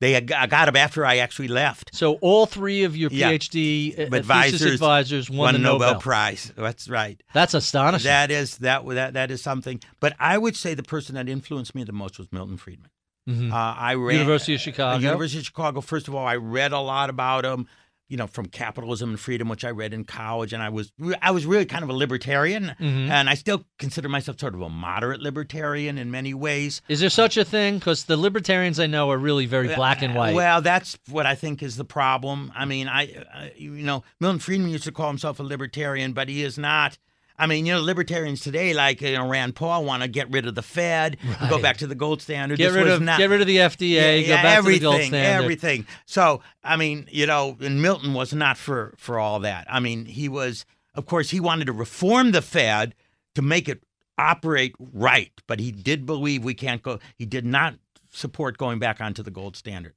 They I got them after I actually left. so all three of your Yeah. PhD uh, Advisors advisors won, Won the a Nobel, Nobel. Prize. That's right. That's astonishing. That is that that that is something. But I would say the person that influenced me the most was Milton Friedman. Mhm. Uh, I read University of Chicago. University of Chicago. First of all, I read a lot about him. You know, from Capitalism and Freedom, which I read in college, and I was I was really kind of a libertarian, Mhm. and I still consider myself sort of a moderate libertarian in many ways. Is there such a thing? Because the libertarians I know are really very black and white. Well, that's what I think is the problem. I mean, I, I you know, Milton Friedman used to call himself a libertarian, but he is not. I mean, you know, libertarians today, like you know, Rand Paul, want to get rid of the Fed, and go back to the gold standard. get This rid was of not, get rid of the FDA. go back everything, to the gold standard. everything. So, I mean, you know, and Milton was not for for all that. I mean, he was, of course, he wanted to reform the Fed to make it operate right, but he did believe we can't go. He did not support going back onto the gold standard.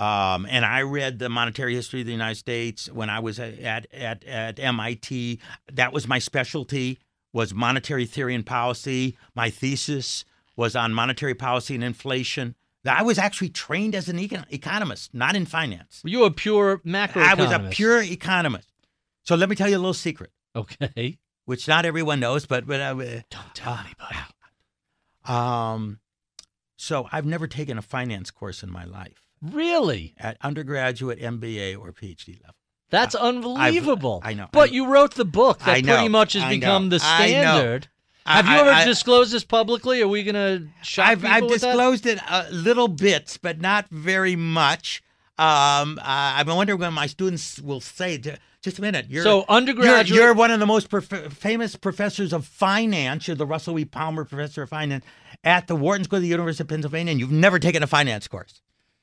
Um, and I read the monetary history of the United States when I was at at at MIT. That was my specialty was monetary theory and policy. My thesis was on monetary policy and inflation. I was actually trained as an econ- economist, not in finance. Were you a pure macro? I was a pure economist. So let me tell you a little secret, Okay. which not everyone knows, but but uh, Don't tell anybody. um, so I've never taken a finance course in my life Really? at undergraduate, MBA, or PhD level. That's unbelievable. I know. But I- you wrote the book that know. pretty much has become the standard. Have you ever disclosed this publicly? Are we going to shock I've, people I've with that? disclosed it uh, little bits, but not very much. Um, uh, I wonder when my students will say, "Ju- "Just a minute, you're So undergraduate- You're, you're one of the most prof- famous professors of finance. You're the Russell E. Palmer Professor of Finance at the Wharton School of the University of Pennsylvania, and you've never taken a finance course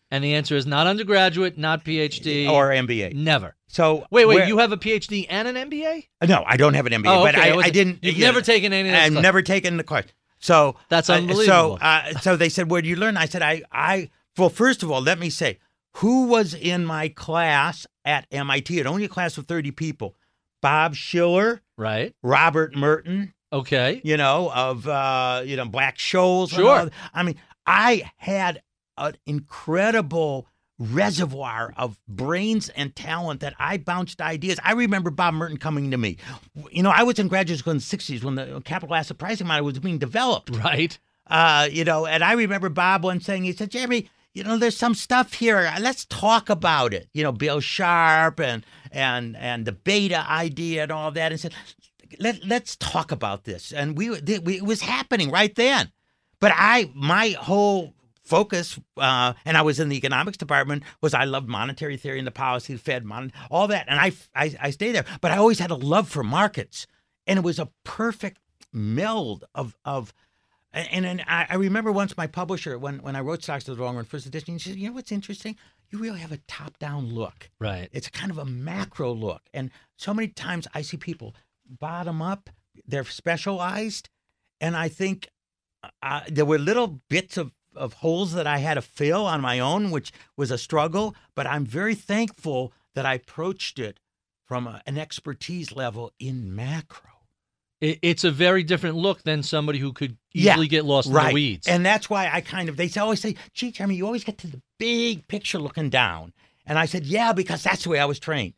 And the answer is not undergraduate, not PhD, or MBA. never. So Wait, wait, where- you have a PhD and an MBA? no, I don't have an MBA, Oh, but okay, I I, I didn't. you've yeah, never taken any of I've classes. never taken the course. So That's uh, unbelievable. so, uh, so they said, "Where do you learn?" I said, "I, I." Well, first of all, let me say, who was in my class at MIT? It only a class of thirty people. Bob Shiller, Right. Robert Merton, Okay. you know, of uh, you know Black and Sure. I mean, I had an incredible reservoir of brains and talent that I bounced ideas. I remember Bob Merton coming to me. You know, I was in graduate school in the '60s when the capital asset pricing model was being developed. Right. Uh, you know, and I remember Bob once saying, he said, Jeremy, you know, there's some stuff here. Let's talk about it. You know, Bill Sharpe and and and the beta idea and all that. And said, let let's talk about this. And we, we it was happening right then. But I, my whole focus, uh, and I was in the economics department, was I loved monetary theory and the policy, the Fed, mon- all that, and I, I, I stayed there. But I always had a love for markets, and it was a perfect meld of of. And, and I, I remember once my publisher, when, when I wrote Stocks to the Long Run first edition, he said, "You know what's interesting? You really have a top-down look. Right. It's kind of a macro look. And so many times I see people bottom up, they're specialized. And I think uh, there were little bits of, of holes that I had to fill on my own, which was a struggle. But I'm very thankful that I approached it from a, an expertise level in macro. It, it's a very different look than somebody who could Yeah, easily get lost right. in the weeds. And that's why I kind of, they always say, gee, Jeremy, you always get to the big picture looking down. And I said, yeah, because that's the way I was trained.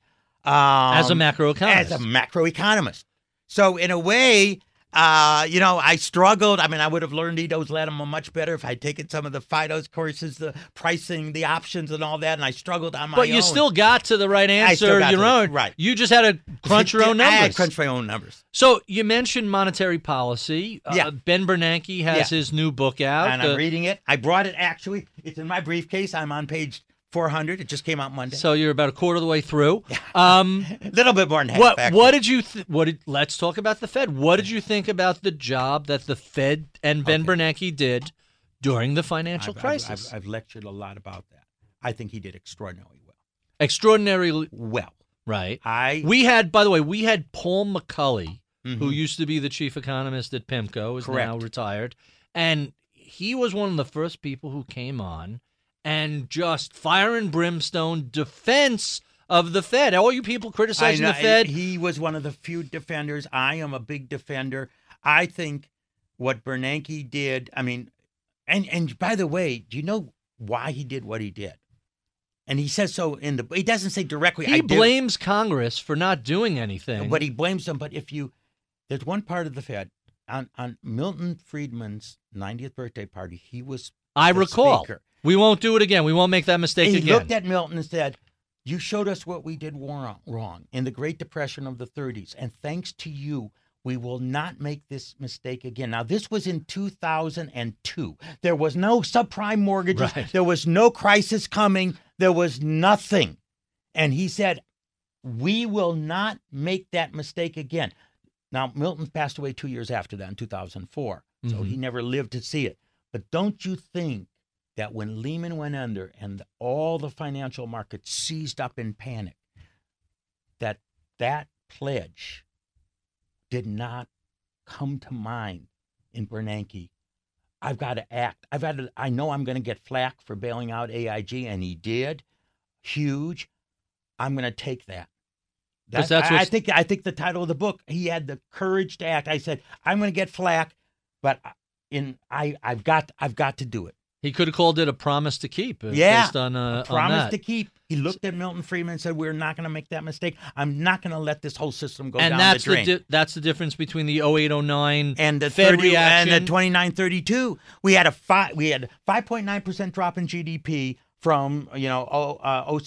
Um, As a macroeconomist. As a macroeconomist. So in a way, uh, you know, I struggled. I mean, I would have learned Edo's Lattimore much better if I'd taken some of the Fido's courses, the pricing, the options, and all that. And I struggled on my but own. you still got to the right answer your the- own. right. You just had to crunch your own numbers. I had crunched my own numbers. So you mentioned monetary policy. Uh, Yeah. Ben Bernanke has Yeah. his new book out. and uh, I'm reading it. I brought it actually. It's in my briefcase. I'm on page 400. It just came out Monday. so you're about a quarter of the way through. Um, a little bit more than half. what what did you th- what did let's talk about the Fed. What did you think about the job that the Fed and Ben Bernanke did during the financial I've, I've- crisis? I've, I've lectured a lot about that. I think he did extraordinarily well. Extraordinarily Well, right. I We had, by the way, we had Paul McCulley, who Mhm. used to be the chief economist at PIMCO, is now retired, and he was one of the first people who came on and just fire and brimstone defense of the Fed. All you people criticizing know, the Fed, He was one of the few defenders. I am a big defender. I think what Bernanke did. I mean, and and by the way, do you know why he did what he did? And he says so in the. He doesn't say directly. I he did- blames Congress for not doing anything. But he blames them. But if you, there's one part of the Fed on on Milton Friedman's 90th birthday party. He was. I recall. speaker. We won't do it again. We won't make that mistake again. he again. looked at Milton and said, "You showed us what we did wrong, in the Great Depression of the 30s, and thanks to you." We will not make this mistake again. Now, this was in 2002. There was no subprime mortgages. Right. There was no crisis coming. There was nothing. And he said, We will not make that mistake again. Now, Milton passed away two years after that in 2004. So Mhm. he never lived to see it. But don't you think that when Lehman went under and all the financial markets seized up in panic, that that pledge did not come to mind in Bernanke? I've got to act. I've got to. I know I'm going to get flack for bailing out AIG, and he did. Huge. I'm going to take that. That- that's I, I think. I think the title of the book. He had the courage to act. I said, I'm going to get flack, but uh, in I, I've got. I've got to do it. He could have called it a promise to keep. uh, Yeah, based on, uh, on Promise that. to keep. He looked at Milton Friedman and said, "We're not going to make that mistake. I'm not going to let this whole system go and down that's the drain." di- that's the difference between the 0809 and the Fed 30 reaction. and the 2932 we had a five we had 5.9% drop in gdp from you know oh, uh,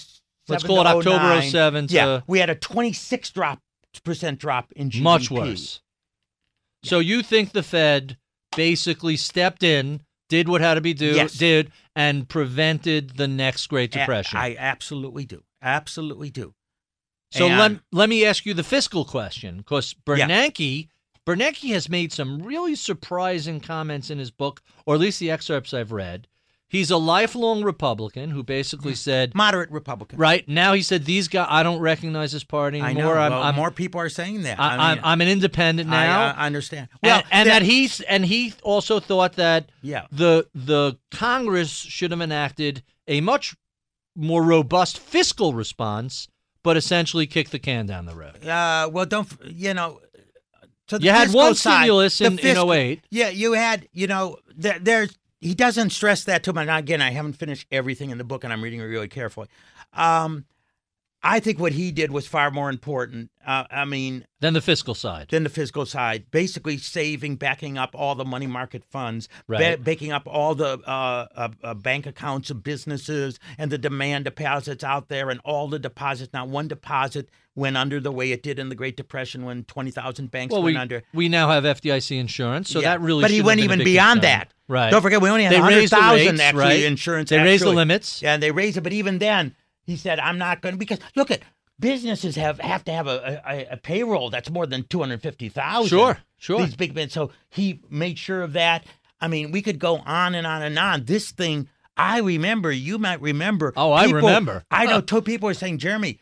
Let's 7 call it to October 07 to- Yeah, we had a 26 drop percent drop in GDP. Much worse. So you think the Fed basically stepped in, did what had to be do, Yes. did, and prevented the next Great Depression? I absolutely do. Absolutely do. so and- let, let me ask you the fiscal question, because Bernanke, Bernanke has made some really surprising comments in his book, or at least the excerpts I've read. He's a lifelong Republican who basically said, Moderate Republican. right now he said, these guys, I don't recognize this party I anymore. know. I'm, Well, I'm, more people are saying that. I, I I'm, mean, I'm an independent now. I, understand. Well, Well, and, that- that he's and he also thought that Yeah. the the Congress should have enacted a much more robust fiscal response, but essentially kicked the can down the road. Uh, well, don't you know? To You had one side, stimulus in- in 08. Yeah, you had. You know, there, there's. He doesn't stress that too much. Now, again, I haven't finished everything in the book, and I'm reading it really carefully. Um, I think what he did was far more important. Uh, I mean, Then the fiscal side. than the fiscal side. Basically, saving, backing up all the money market funds, ba- backing up all the uh, uh, uh, bank accounts of businesses and the demand deposits out there, and all the deposits. Not one deposit went under the way it did in the Great Depression when twenty thousand banks well, went we, under. we now have FDIC insurance, so Yeah. that really. But he went even beyond that. Right. Don't forget, we only had hundred the actually right? insurance. They raised the limits. Yeah, they raised it, but even then, he said, "I'm not going to because look at." Businesses have, have to have a, a, a payroll that's more than two hundred fifty thousand. Sure, sure. These big men. So he made sure of that. I mean, we could go on and on and on. This thing, I remember. You might remember. Oh, I people- remember. I know. Two people are saying, Jeremy,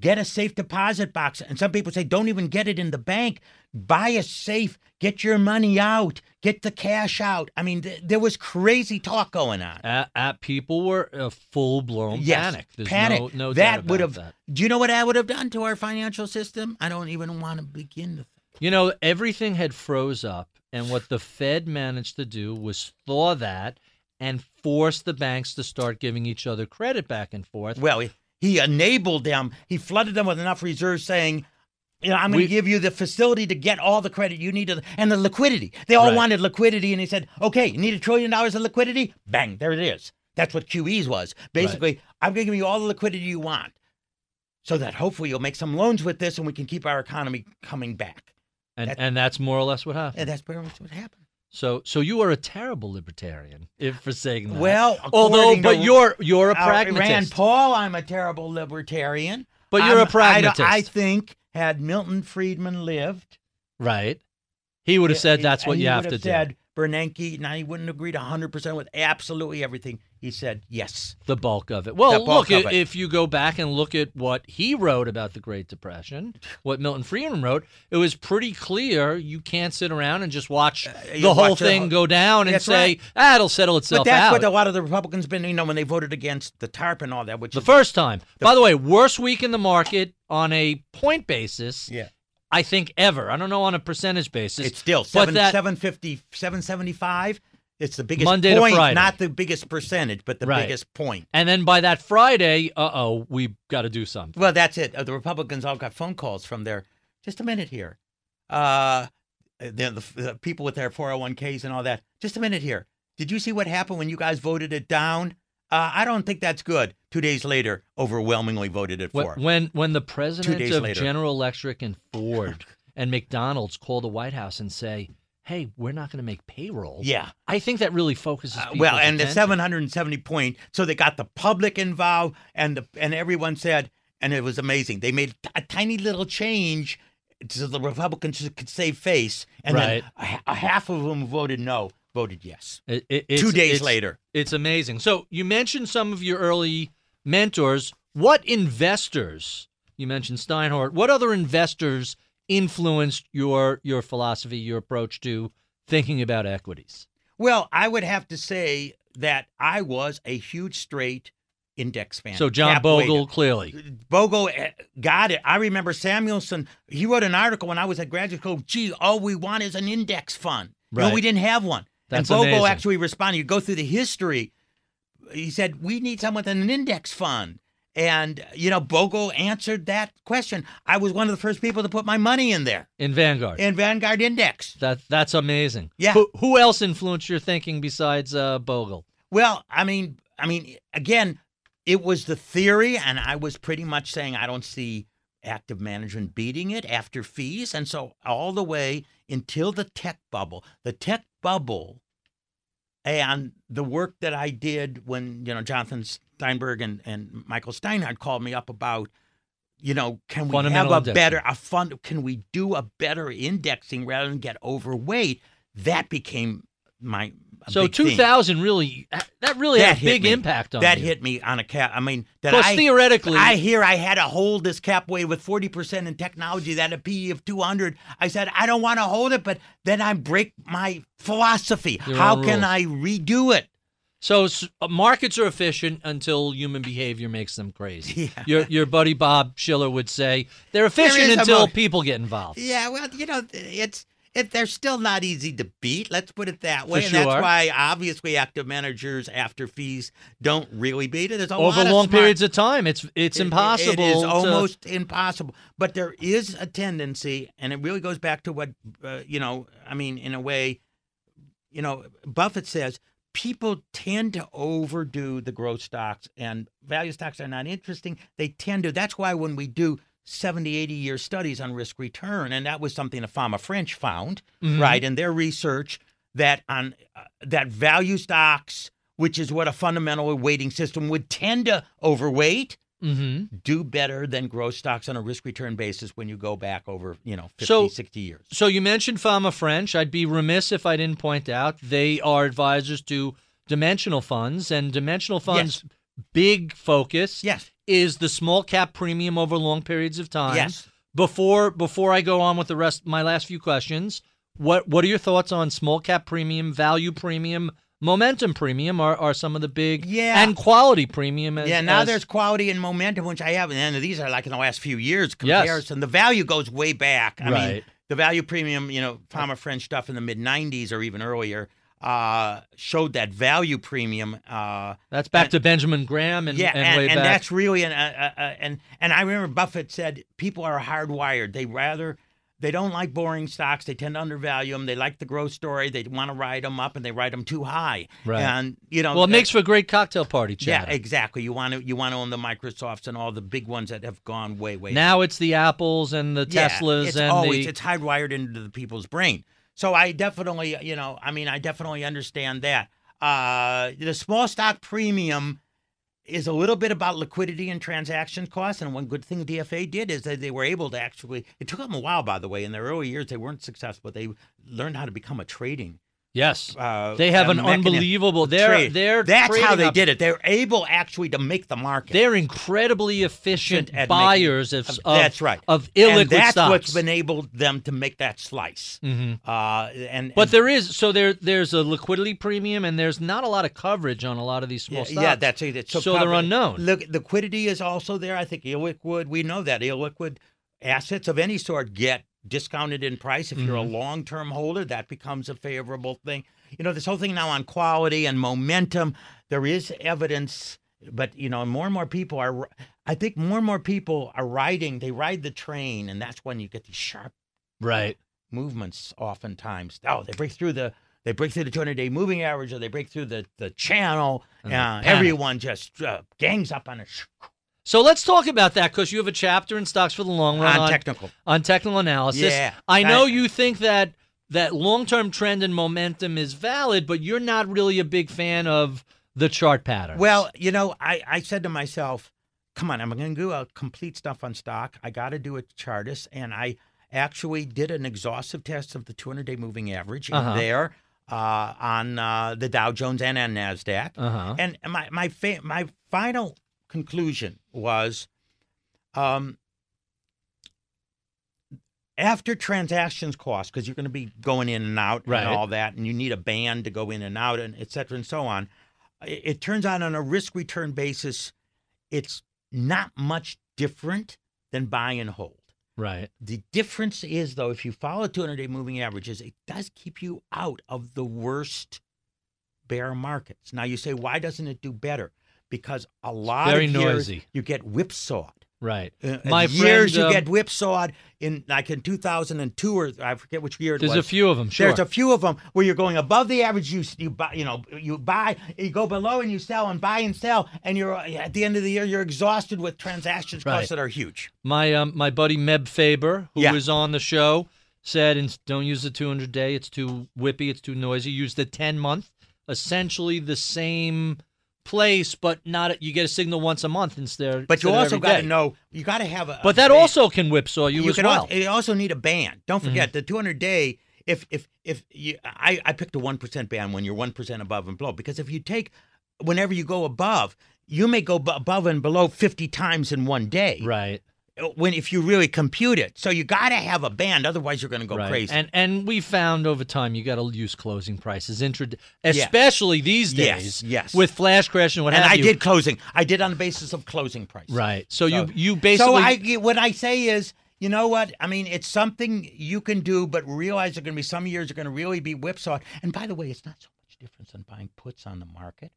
get a safe deposit box, and some people say, don't even get it in the bank. Buy a safe. Get your money out. Get the cash out. I mean, th- there was crazy talk going on. At, at people were uh, a full blown Yes, panic. There's panic. no, no that doubt would have. that. Do you know what that would have done to our financial system? I don't even want to begin to. Think You know, everything had froze up, and what the Fed managed to do was thaw that and force the banks to start giving each other credit back and forth. Well, he, he enabled them. He flooded them with enough reserves, saying, "You know, I'm going to give you the facility to get all the credit you need, to, and the liquidity. They all Right. wanted liquidity, and he said, "Okay, you need a trillion dollars of liquidity? Bang, there it is." That's what QE's was. Basically, I'm going to give you all the liquidity you want, so that hopefully you'll make some loans with this, and we can keep our economy coming back. and that- and that's more or less what happened. And that's pretty much what happened. So so you are a terrible libertarian if for saying that. Well, although according but to- you're you're a pragmatist. Rand Paul, I'm a terrible libertarian. But you're a I'm- I- pragmatist. I, think had Milton Friedman lived, right? He would have said that's what you have to do. Bernanke, now he wouldn't agree to 100% with absolutely everything. He said yes. The bulk of it. Well, The look, it. if you go back and look at what he wrote about the Great Depression, what Milton Friedman wrote, it was pretty clear you can't sit around and just watch Uh, the whole watch the thing whole- go down and That's say, right. ah, it'll settle itself out. But that's out. what a lot of the Republicans been, you know, when they voted against the TARP and all that, which the is, first time. By the way, worst week in the market on a point basis, yeah, I think, ever. I don't know on a percentage basis. it's still seven, that- 750, 775. It's the biggest Monday to point, Friday. not the biggest percentage, but the Right. biggest point. And then by that Friday, uh oh, we've got to do something. Well, that's it. Uh, The Republicans all got phone calls from their. Just a minute here. Uh, the, the, the people with their 401ks and all that. Just a minute here. Did you see what happened when you guys voted it down? Uh, I don't think that's good. Two days later, overwhelmingly voted it for. when, when the presidents of later. General Electric and Ford and McDonald's call the White House and say, "Hey, we're not going to make payroll." yeah. I think that really focuses. Uh, well, and the 770 point. So they got the public involved, and the and everyone said, and it was amazing. They made a tiny little change so the Republicans could save face, and Right. then a, a half of them voted no, voted yes. It- it- Two days it's- later. It's amazing. So you mentioned some of your early mentors. What investors? You mentioned Steinhardt. What other investors influenced your your philosophy, your approach to thinking about equities? Well, I would have to say that I was a huge straight index fan. So John Bogle, weighted. clearly. Bogle eh, got it. I remember Samuelson. He wrote an article when I was at graduate school. Gee, all we want is an index fund. Right. we didn't have one. That's and Bogle amazing. actually responded. You go through the history. He said we need someone with an index fund. And you know, Bogle answered that question. I was one of the first people to put my money in there in Vanguard. in Vanguard Index. that that's amazing. Yeah. Who, who else influenced your thinking besides uh, Bogle? Well, I mean, I mean, again, it was the theory, and I was pretty much saying I don't see active management beating it after fees. And so all the way until the tech bubble, the tech bubble and the work that I did when, you know, Jonathan Steinberg and, and Michael Steinhardt called me up about, you know, can we have a indexing. better a fund can we do a better indexing rather than get overweight? That became my a So big thing. 2000 really that really That had a big me. impact on that you. hit me on a cap. I mean, that Plus, I theoretically- I hear I had to hold this cap weight with forty percent in technology. That a PE of two hundred. I said I don't want to hold it, but then I break my philosophy. Your How can. I redo it? So uh, markets are efficient until human behavior makes them crazy. Yeah. Your your buddy Bob Shiller would say they're efficient until people get involved. Yeah, well, you know, it's it, they're still not easy to beat. Let's put it that way. For and that's why obviously active managers after fees don't really beat it. There's a Over lot of long smart- periods of time, it's it's It- it- impossible. It is to- almost impossible. But there is a tendency, and it really goes back to what uh, you know. I mean, in a way, you know, Buffett says people tend to overdo the growth stocks, and value stocks are not interesting. They tend to. That's why when we do 70, 80 year studies on risk return, and that was something the Fama French found, Mhm. right, in their research that on uh, that value stocks. Which is what a fundamental weighting system would tend to overweight Mhm. do better than growth stocks on a risk return basis when you go back over, you know, 50, So- 60 years. So you mentioned Fama French. I'd be remiss if I didn't point out they are advisors to dimensional funds, and dimensional funds' big focus Yes. is the small cap premium over long periods of time. Yes. Before before I go on with the rest, my last few questions. What what are your thoughts on small cap premium, value premium, momentum premium? Are are some of the big Yeah. and quality premium? As, yeah, now as- there's quality and momentum, which I have, and these are like in the last few years Yes. comparison. The value goes way back. I mean, the value premium, you know, Fama French stuff in the mid 90s or even earlier uh, showed that value premium. Uh, that's back and- to Benjamin Graham and, yeah, and, and, way and back. that's really an uh, uh, and and I remember Buffett said people are hardwired. They rather they don't like boring stocks. They tend to undervalue them. They like the growth story. They want to ride them up, and they ride them too high. Right. And you know, well, it makes for a great cocktail party yeah, exactly. You want to you want to own the Microsofts and all the big ones that have gone way way Now it's the Apples and the yeah, Teslas It's and always the it's hardwired into the people's brain. So I definitely, you know, I mean, I definitely understand that. Uh, the small stock premium is a little bit about liquidity and transaction costs. And one good thing DFA did is that they were able to actually. It took them a while, by the way. In their early years, they weren't successful. They learned how to become a trading. Yes, Uh, they have an mechanism- unbelievable. They're trade. they're That's how they up- did it. They're able actually to make the market. They're incredibly efficient at making- buyers of, of that's right. of illiquid and that's stocks. what's enabled them to make that slice. Mhm. Uh, and But and- there is so there there's a liquidity premium and there's not a lot of coverage on a lot of these small yeah, stocks. yeah, that's it. So they're unknown. Look, liquidity is also there. I think illiquid. We know that illiquid assets of any sort get discounted in price. If you're a Mm-hmm. long-term holder, that becomes a favorable thing. You know, this whole thing now on quality and momentum. There is evidence, but you know, more and more people are. I think more and more people are riding. They ride the train, and that's when you get these sharp right. movements oftentimes. Oh, they break through the they break through the 200 day moving average or they break through the, the channel. And Uh, everyone just uh, gangs up on it So let's talk about that because you have a chapter in stocks for the long run on on, technical. on technical analysis. Yeah. I know you think that that long term trend and momentum is valid, but you're not really a big fan of the chart pattern. Well, you know, I, I said to myself, come on, I'm going to do a complete stuff on stock. I got to do a chartist, And I actually did an exhaustive test of the 200 day moving average in Uh-huh. there uh, on uh, the Dow Jones and on NASDAQ. uh huh. And my my fa- my final conclusion was, um, after transactions costs, because you're going to be going in and out Right. and all that, and you need a band to go in and out, and et cetera and so on. It, it turns out on a risk return basis, it's not much different than buy and hold. Right. The difference is, though, if you follow 200 day moving averages, it does keep you out of the worst bear markets. Now, you say, why doesn't it do better? Because a lot Very of years noisy. you get whipsawed. Right. Uh, My years friend, you um, get whipsawed in like in 2002 or I forget which year it There's was. a few of them. Sure. There's a few of them where you're going above the average. You you buy, you know, you buy, you go below and you sell and buy and sell, and you're at the end of the year you're exhausted with transactions Right. costs that are huge. My um, my buddy Meb Faber, who Yeah. was on the show, said, "And don't use the 200 day. It's too whippy. It's too noisy. Use the 10 month. Essentially the same place, but not. You get a signal once a month instead. But you also got to know you got to have a. But a that band. also can whipsaw you, you as can well. Mm-hmm. you also need a band. Don't forget the 200 day. If if if you, I I picked a one percent band when you're one percent above and below because if you take, whenever you go above, you may go b- above and below 50 times in one day. right. When if you really compute it, so you got to have a band, otherwise you're going to go right. crazy. And and we found over time you got to use closing prices, Intra- especially these Yes, days. yes. With flash crash and what and have I you. did closing. I did on the basis of closing price. Right. So, So- you you basically So I what I say is, you know what? I mean, it's something you can do, but realize there are going to be some years are going to really be whipsawed. And by the way, it's not so much difference than buying puts on the market,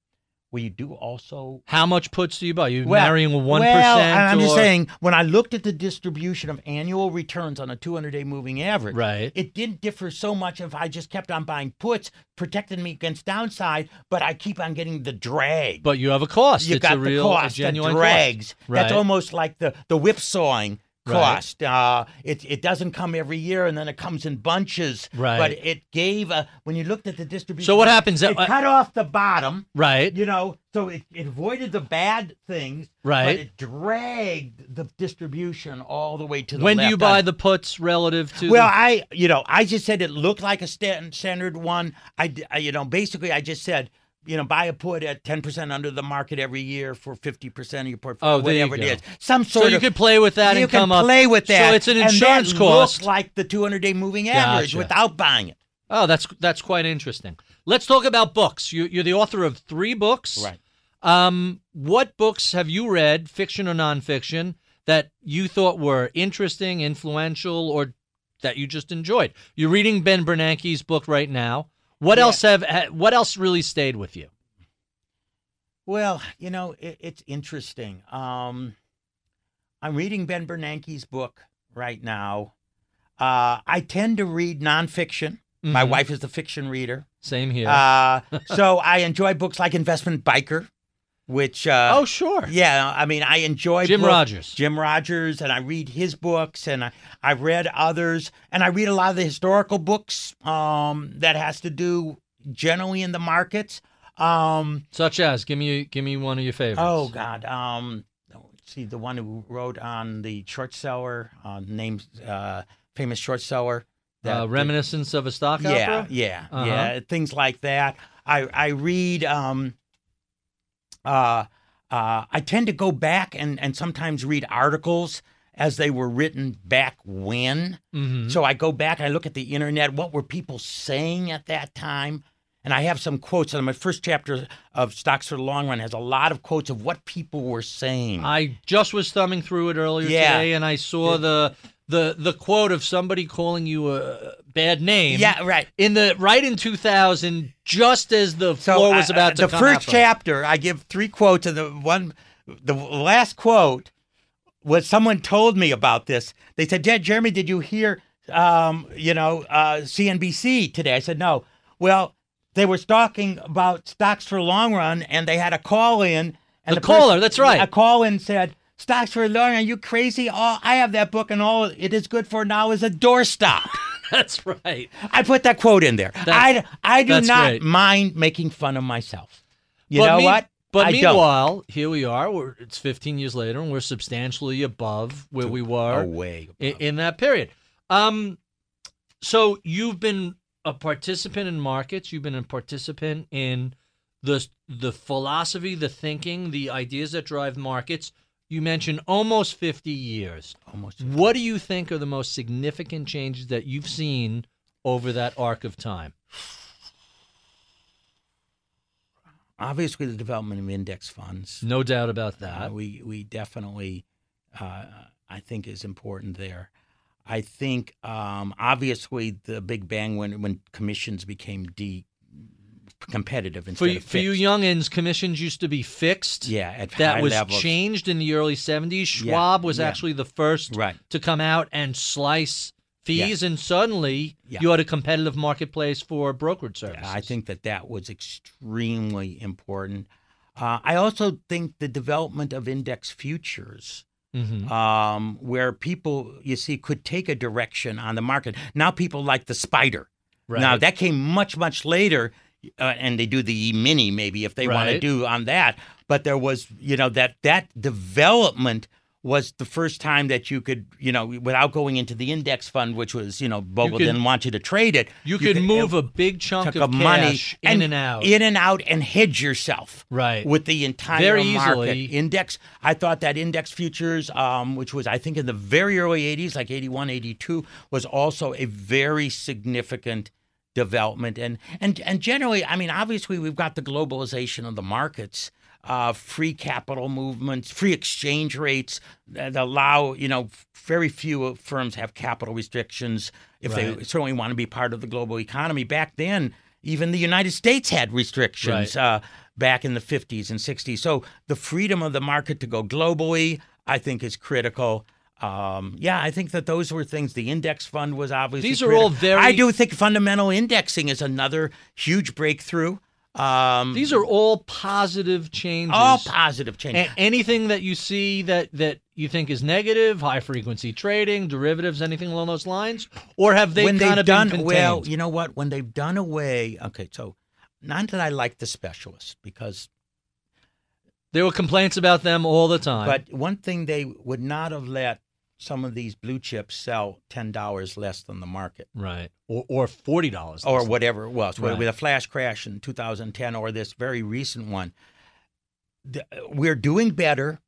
where you do also. how much puts do you buy? You Well, marrying one well, I'm just saying, when I looked at the distribution of annual returns on a 200-day moving average, Right. it didn't differ so much if I just kept on buying puts, protecting me against downside, but I keep on getting the drag. But you have a cost. you it's got a real, the a cost genuine drags. Cost. That's almost like the the whipsawing Right. cost. Uh, it it doesn't come every year, and then it comes in bunches. Right. But it gave a when you looked at the distribution. So what happens? It Uh, cut off the bottom. right. You know, so it, it avoided the bad things. Right. But it dragged the distribution all the way to the When do you buy on- the puts relative to? well, the, I, you know, I just said it looked like a sta- standard one. I you know, basically, I just said, you know, buy a put at ten percent under the market every year for fifty percent of your portfolio, Oh, you whatever go. it is. Some sort. Of. So you of. could play with that you and can come up. play with that. So it's an and that insurance cost. looked like the 200-day moving average Gotcha. without buying it. Oh, that's that's quite interesting. Let's talk about books. You, you're the author of three books. Right? Um, what books have you read, fiction or nonfiction, that you thought were interesting, influential, or that you just enjoyed? You're reading Ben Bernanke's book right now. What Yeah. else have? What else really stayed with you? Well, you know, it, it's interesting. Um, I'm reading Ben Bernanke's book right now. Uh, I tend to read nonfiction. My Mhm. wife is the fiction reader. Same here. Uh, so I enjoy books like Investment Biker, which uh, oh, sure. yeah, I mean I enjoy Jim Rogers. Jim Rogers, and I read his books, and I I've read others, and I read a lot of the historical books um, that has to do generally in the markets. Um, Such as, give me give me one of your favorites. oh God, um, see the one who wrote on the short seller, uh, named uh, famous short seller. uh, reminiscence of a stock yeah, opera. yeah, Uh-huh. yeah, things like that. I I read. Um, uh, uh, I tend to go back and and sometimes read articles as they were written back when. Mm-hmm. So I go back and I look at the internet. What were people saying at that time? And I have some quotes. And my first chapter of Stocks for the Long Run has a lot of quotes of what people were saying. I just was thumbing through it earlier Yeah. today, and I saw the the the quote of somebody calling you a bad name. yeah, right. in the right in 2000, just as the So floor was uh, about uh, to the come first chapter, I give three quotes, and the one, the last quote was someone told me about this. They said, "Dad, Jeremy, did you hear, um, you know, uh, CNBC today?" I said, "No." Well, they were talking about stocks for long run, and they had a call in. And The pers- caller, that's right. A call in said. Stocks for run? Are you crazy? All I have that book, and all it is good for now is a doorstop. That's right. I put that quote in there. I, I do not great. mind making fun of myself. You but know me- what? But I don't. meanwhile, here we are. We're, it's 15 years later, and we're substantially above where we were in, in that period. Um, so you've been a participant in markets. You've been a participant in the the philosophy, the thinking, the ideas that drive markets. You mentioned almost 50 years. Almost. What do you think are the most significant changes that you've seen over that arc of time? Obviously, the development of index funds. No doubt about Uh, that. we we definitely, uh, I think, is important there. I think, um, obviously, the big bang when when commissions became de competitive For instead you, of for you youngins, commissions used to be fixed. Yeah, at that was levels. changed in the early '70s. Schwab was yeah. actually the first Right. to come out and slice fees, and suddenly Yeah. you had a competitive marketplace for brokerage services. I think that that was extremely important. Uh, I also think the development of index futures, Mhm. um, where people, you see, could take a direction on the market. Now people like the spider. Now that came much, much later, uh, and they do the mini maybe if they want to do on that. But there was, you know, that that development was the first time that you could, you know, without going into the index fund, which was, you know, Bogle could- didn't want you to trade it. you, could move a big chunk of, money in and out. in and out, and hedge yourself Right. with the entire Very market easily. index. I thought that index futures, um, which was I think in the very early '80s, like '81, '82, was also a very significant development. And and and generally, I mean, obviously, we've got the globalization of the markets. Uh, free capital movements, free exchange rates that allow, you know, very few firms have capital restrictions if they certainly want to be part of the global economy. Back then, even the United States had restrictions Right. uh, back in the 50s and 60s. So the freedom of the market to go globally, I think, is critical. Um, yeah, I think that those were things. The index fund was obviously. These are all very- I do think fundamental indexing is another huge breakthrough. Um, These are all positive changes. all positive change. A- anything that you see that that you think is negative, high frequency trading, derivatives, anything along those lines, or have they when kind they've of done been well, you know what? When they've done away, okay, so not that I like the specialists because there were complaints about them all the time. But one thing they would not have let some of these blue chips sell ten dollars less than the market, right, or or forty dollars, or whatever it was, Right. with a flash crash in 2010 or this very recent one. We're doing better.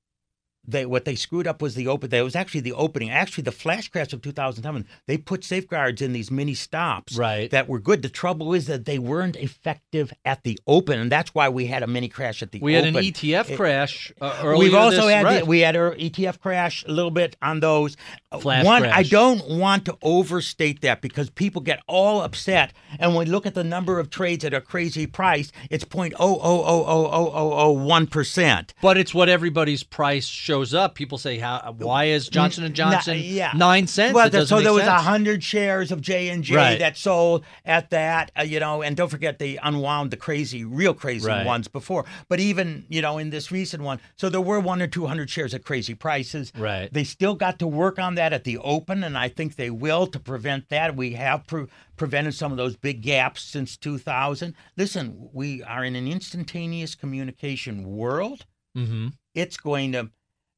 They what they screwed up was the open. That was actually the opening. Actually, the flash crash of 2007. They put safeguards in these mini stops Right. that were good. The trouble is that they weren't effective at the open, and that's why we had a mini crash at the open. We had an ETF It- crash uh, earlier. We've also this- had right. the, we had our ETF crash a little bit on those. Uh, Flash One, I don't want to overstate that because people get all upset, and when we look at the number of trades at a crazy price, it's point oh oh oh oh oh oh oh one percent. But it's what everybody's price shows up. People say, "How? Why is Johnson and Johnson yeah. nine cents?" Well, so there was a hundred shares of J and J that sold at that, uh, you know, and don't forget they unwound the crazy, real crazy Right. ones before. But even you know in this recent one, so there were one or two hundred shares at crazy prices. Right. They still got to work on that at the open, and I think they will to prevent that. We have pre- prevented some of those big gaps since 2000. Listen, we are in an instantaneous communication world Mhm. it's going to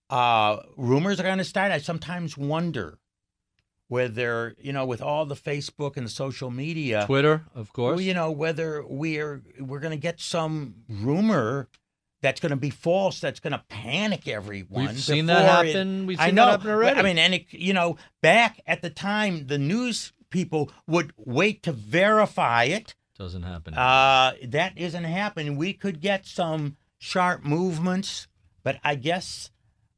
uh rumors are going to start i sometimes wonder whether you know with all the facebook and the social media Twitter, of course. you know whether we're we're going to get some rumor that's going to be false that's going to panic everyone We've seen that before it- happen. We've I know that happen already. i mean and it, you know back at the time the news people would wait to verify it Doesn't happen. uh, that isn't happening. We could get some sharp movements, but I guess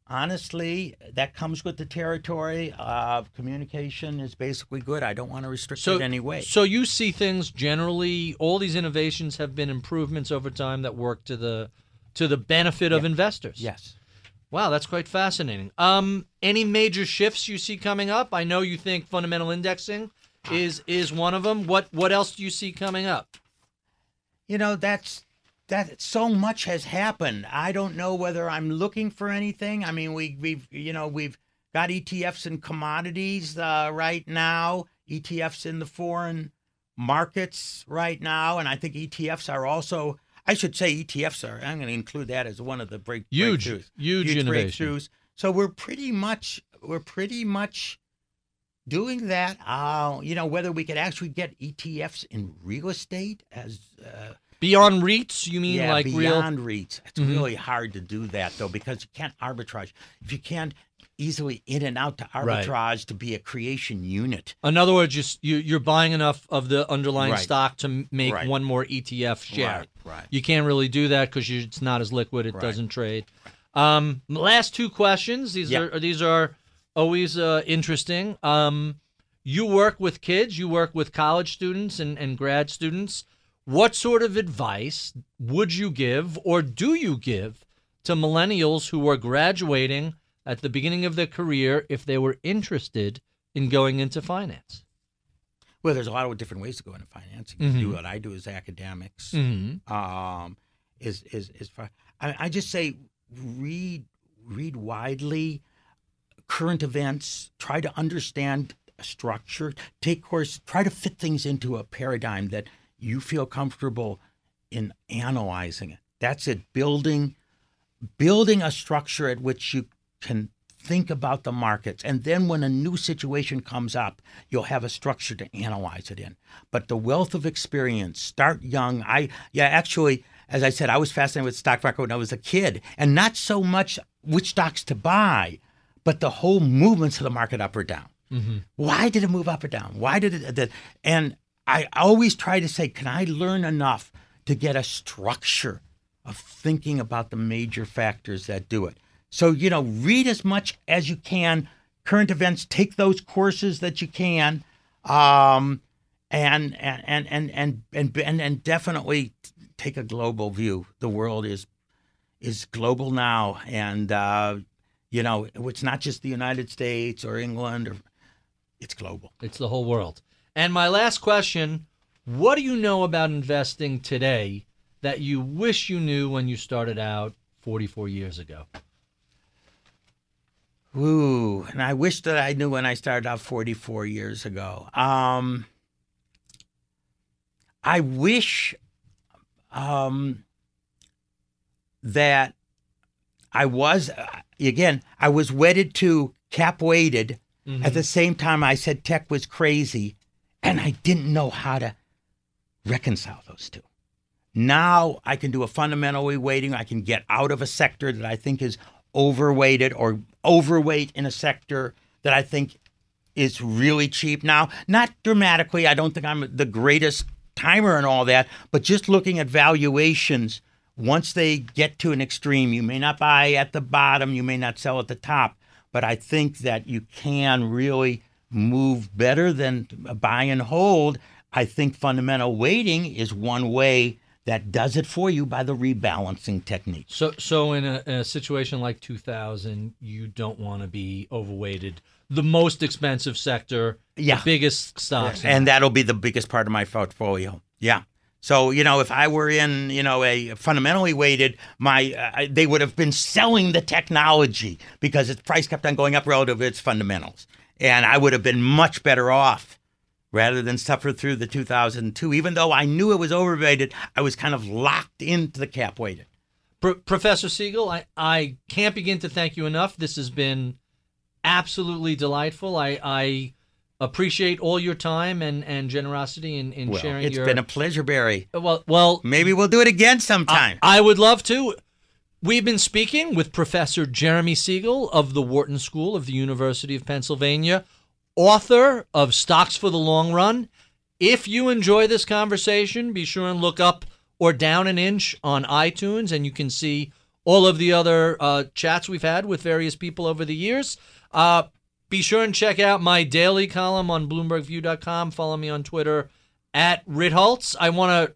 honestly, that comes with the territory. Uh, communication is basically good. I don't want to restrict so it anyway. So you see things generally. All these innovations have been improvements over time that work to the to the benefit of investors. yes. Wow, that's quite fascinating. Um, any major shifts you see coming up? I know you think fundamental indexing is is one of them. What what else do you see coming up? You know, that's that so much has happened. I don't know whether I'm looking for anything. I mean, we we've you know, we've got ETFs in commodities uh, right now, ETFs in the foreign markets right now, and I think ETFs are also I should say ETFs are I'm going to include that as one of the break Huge, breakthroughs. huge innovation. breakthroughs. So we're pretty much we're pretty much doing that. Uh, you know, whether we could actually get ETFs in real estate as uh, Beyond REITs, you mean yeah, like real? beyond REITs. It's Mhm. really hard to do that though because you can't arbitrage. If you can't easily in and out to Right. arbitrage to be a creation unit. In other words, you, you, you're buying enough of the underlying Right. stock to make Right. one more ETF share. Right, right. You can't really do that because it's not as liquid. It Right. doesn't trade. Um, last two questions. These Yeah. are these are always uh, interesting. Um, you work with kids. You work with college students and, and grad students. What sort of advice would you give or do you give to millennials who are graduating at the beginning of their career if they were interested in going into finance? Well, there's a lot of different ways to go into finance. You can do what I do as academics. Mm-hmm. Um, is is is. I, I just say read read widely, current events. Try to understand a structure. Take course. Try to fit things into a paradigm that you feel comfortable in analyzing it. That's it. Building building a structure at which you can think about the markets. And then when a new situation comes up, you'll have a structure to analyze it in. But the wealth of experience, start young. I, yeah, actually, as I said, I was fascinated with stock market when I was a kid, and not so much which stocks to buy, but the whole movements of the market up or down. Mm-hmm. Why did it move up or down? Why did it? That, and I always try to say, can I learn enough to get a structure of thinking about the major factors that do it? So, you know, read as much as you can, current events, take those courses that you can. Um, and and and and and and, and definitely take a global view. The world is is global now, and uh, you know it's not just the United States or England or it's global. It's the whole world. And my last question What do you know about investing today that you wish you knew when you started out 44 years ago? Ooh, and I wish that I knew when I started out 44 years ago. Um, I wish um, that I was, uh, again, I was wedded to cap weighted. At the same time, I said tech was crazy, and I didn't know how to reconcile those two. Now I can do a fundamental weighting. I can get out of a sector that I think is overweighted or overweight in a sector that I think is really cheap now. Not dramatically. I don't think I'm the greatest timer and all that, but just looking at valuations, once they get to an extreme, you may not buy at the bottom, you may not sell at the top, but I think that you can really move better than buy and hold. I think fundamental weighting is one way that does it for you by the rebalancing technique. So, so in a, in a situation like 2000, you don't want to be overweighted. The most expensive sector, Yeah. the biggest stocks, and that'll be the biggest part of my portfolio. Yeah. So you know, if I were in you know a fundamentally weighted, my uh, they would have been selling the technology because its price kept on going up relative to its fundamentals, and I would have been much better off rather than suffer through the 2002. Even though I knew it was overrated, I was kind of locked into the cap weighted. Pro- Professor Siegel, I, I can't begin to thank you enough. This has been absolutely delightful. I, I appreciate all your time and, and generosity in, in Well, sharing it's your. been a pleasure, Barry. well, well, Maybe we'll do it again sometime. I would love to. We've been speaking with Professor Jeremy Siegel of the Wharton School of the University of Pennsylvania, author of Stocks for the Long Run. If you enjoy this conversation, be sure and look up or down an inch on iTunes, and you can see all of the other uh, chats we've had with various people over the years. Uh, be sure and check out my daily column on BloombergView.com. Follow me on Twitter at Ritholtz. I want to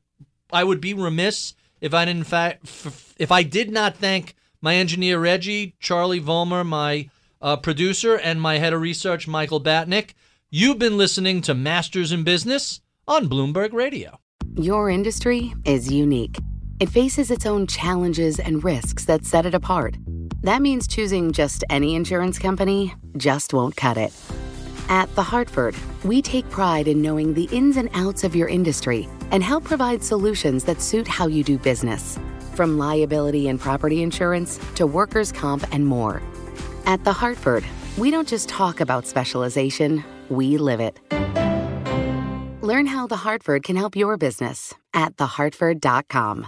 I would be remiss if I didn't fa- f- if I did not thank my engineer Reggie, Charlie Vollmer, my uh, producer, and my head of research Michael Batnick. You've been listening to Masters in Business on Bloomberg Radio. Your industry is unique. It faces its own challenges and risks that set it apart. That means choosing just any insurance company just won't cut it. At The Hartford, we take pride in knowing the ins and outs of your industry and help provide solutions that suit how you do business. From liability and property insurance to workers' comp and more. At The Hartford, we don't just talk about specialization, we live it. Learn how The Hartford can help your business at thehartford.com.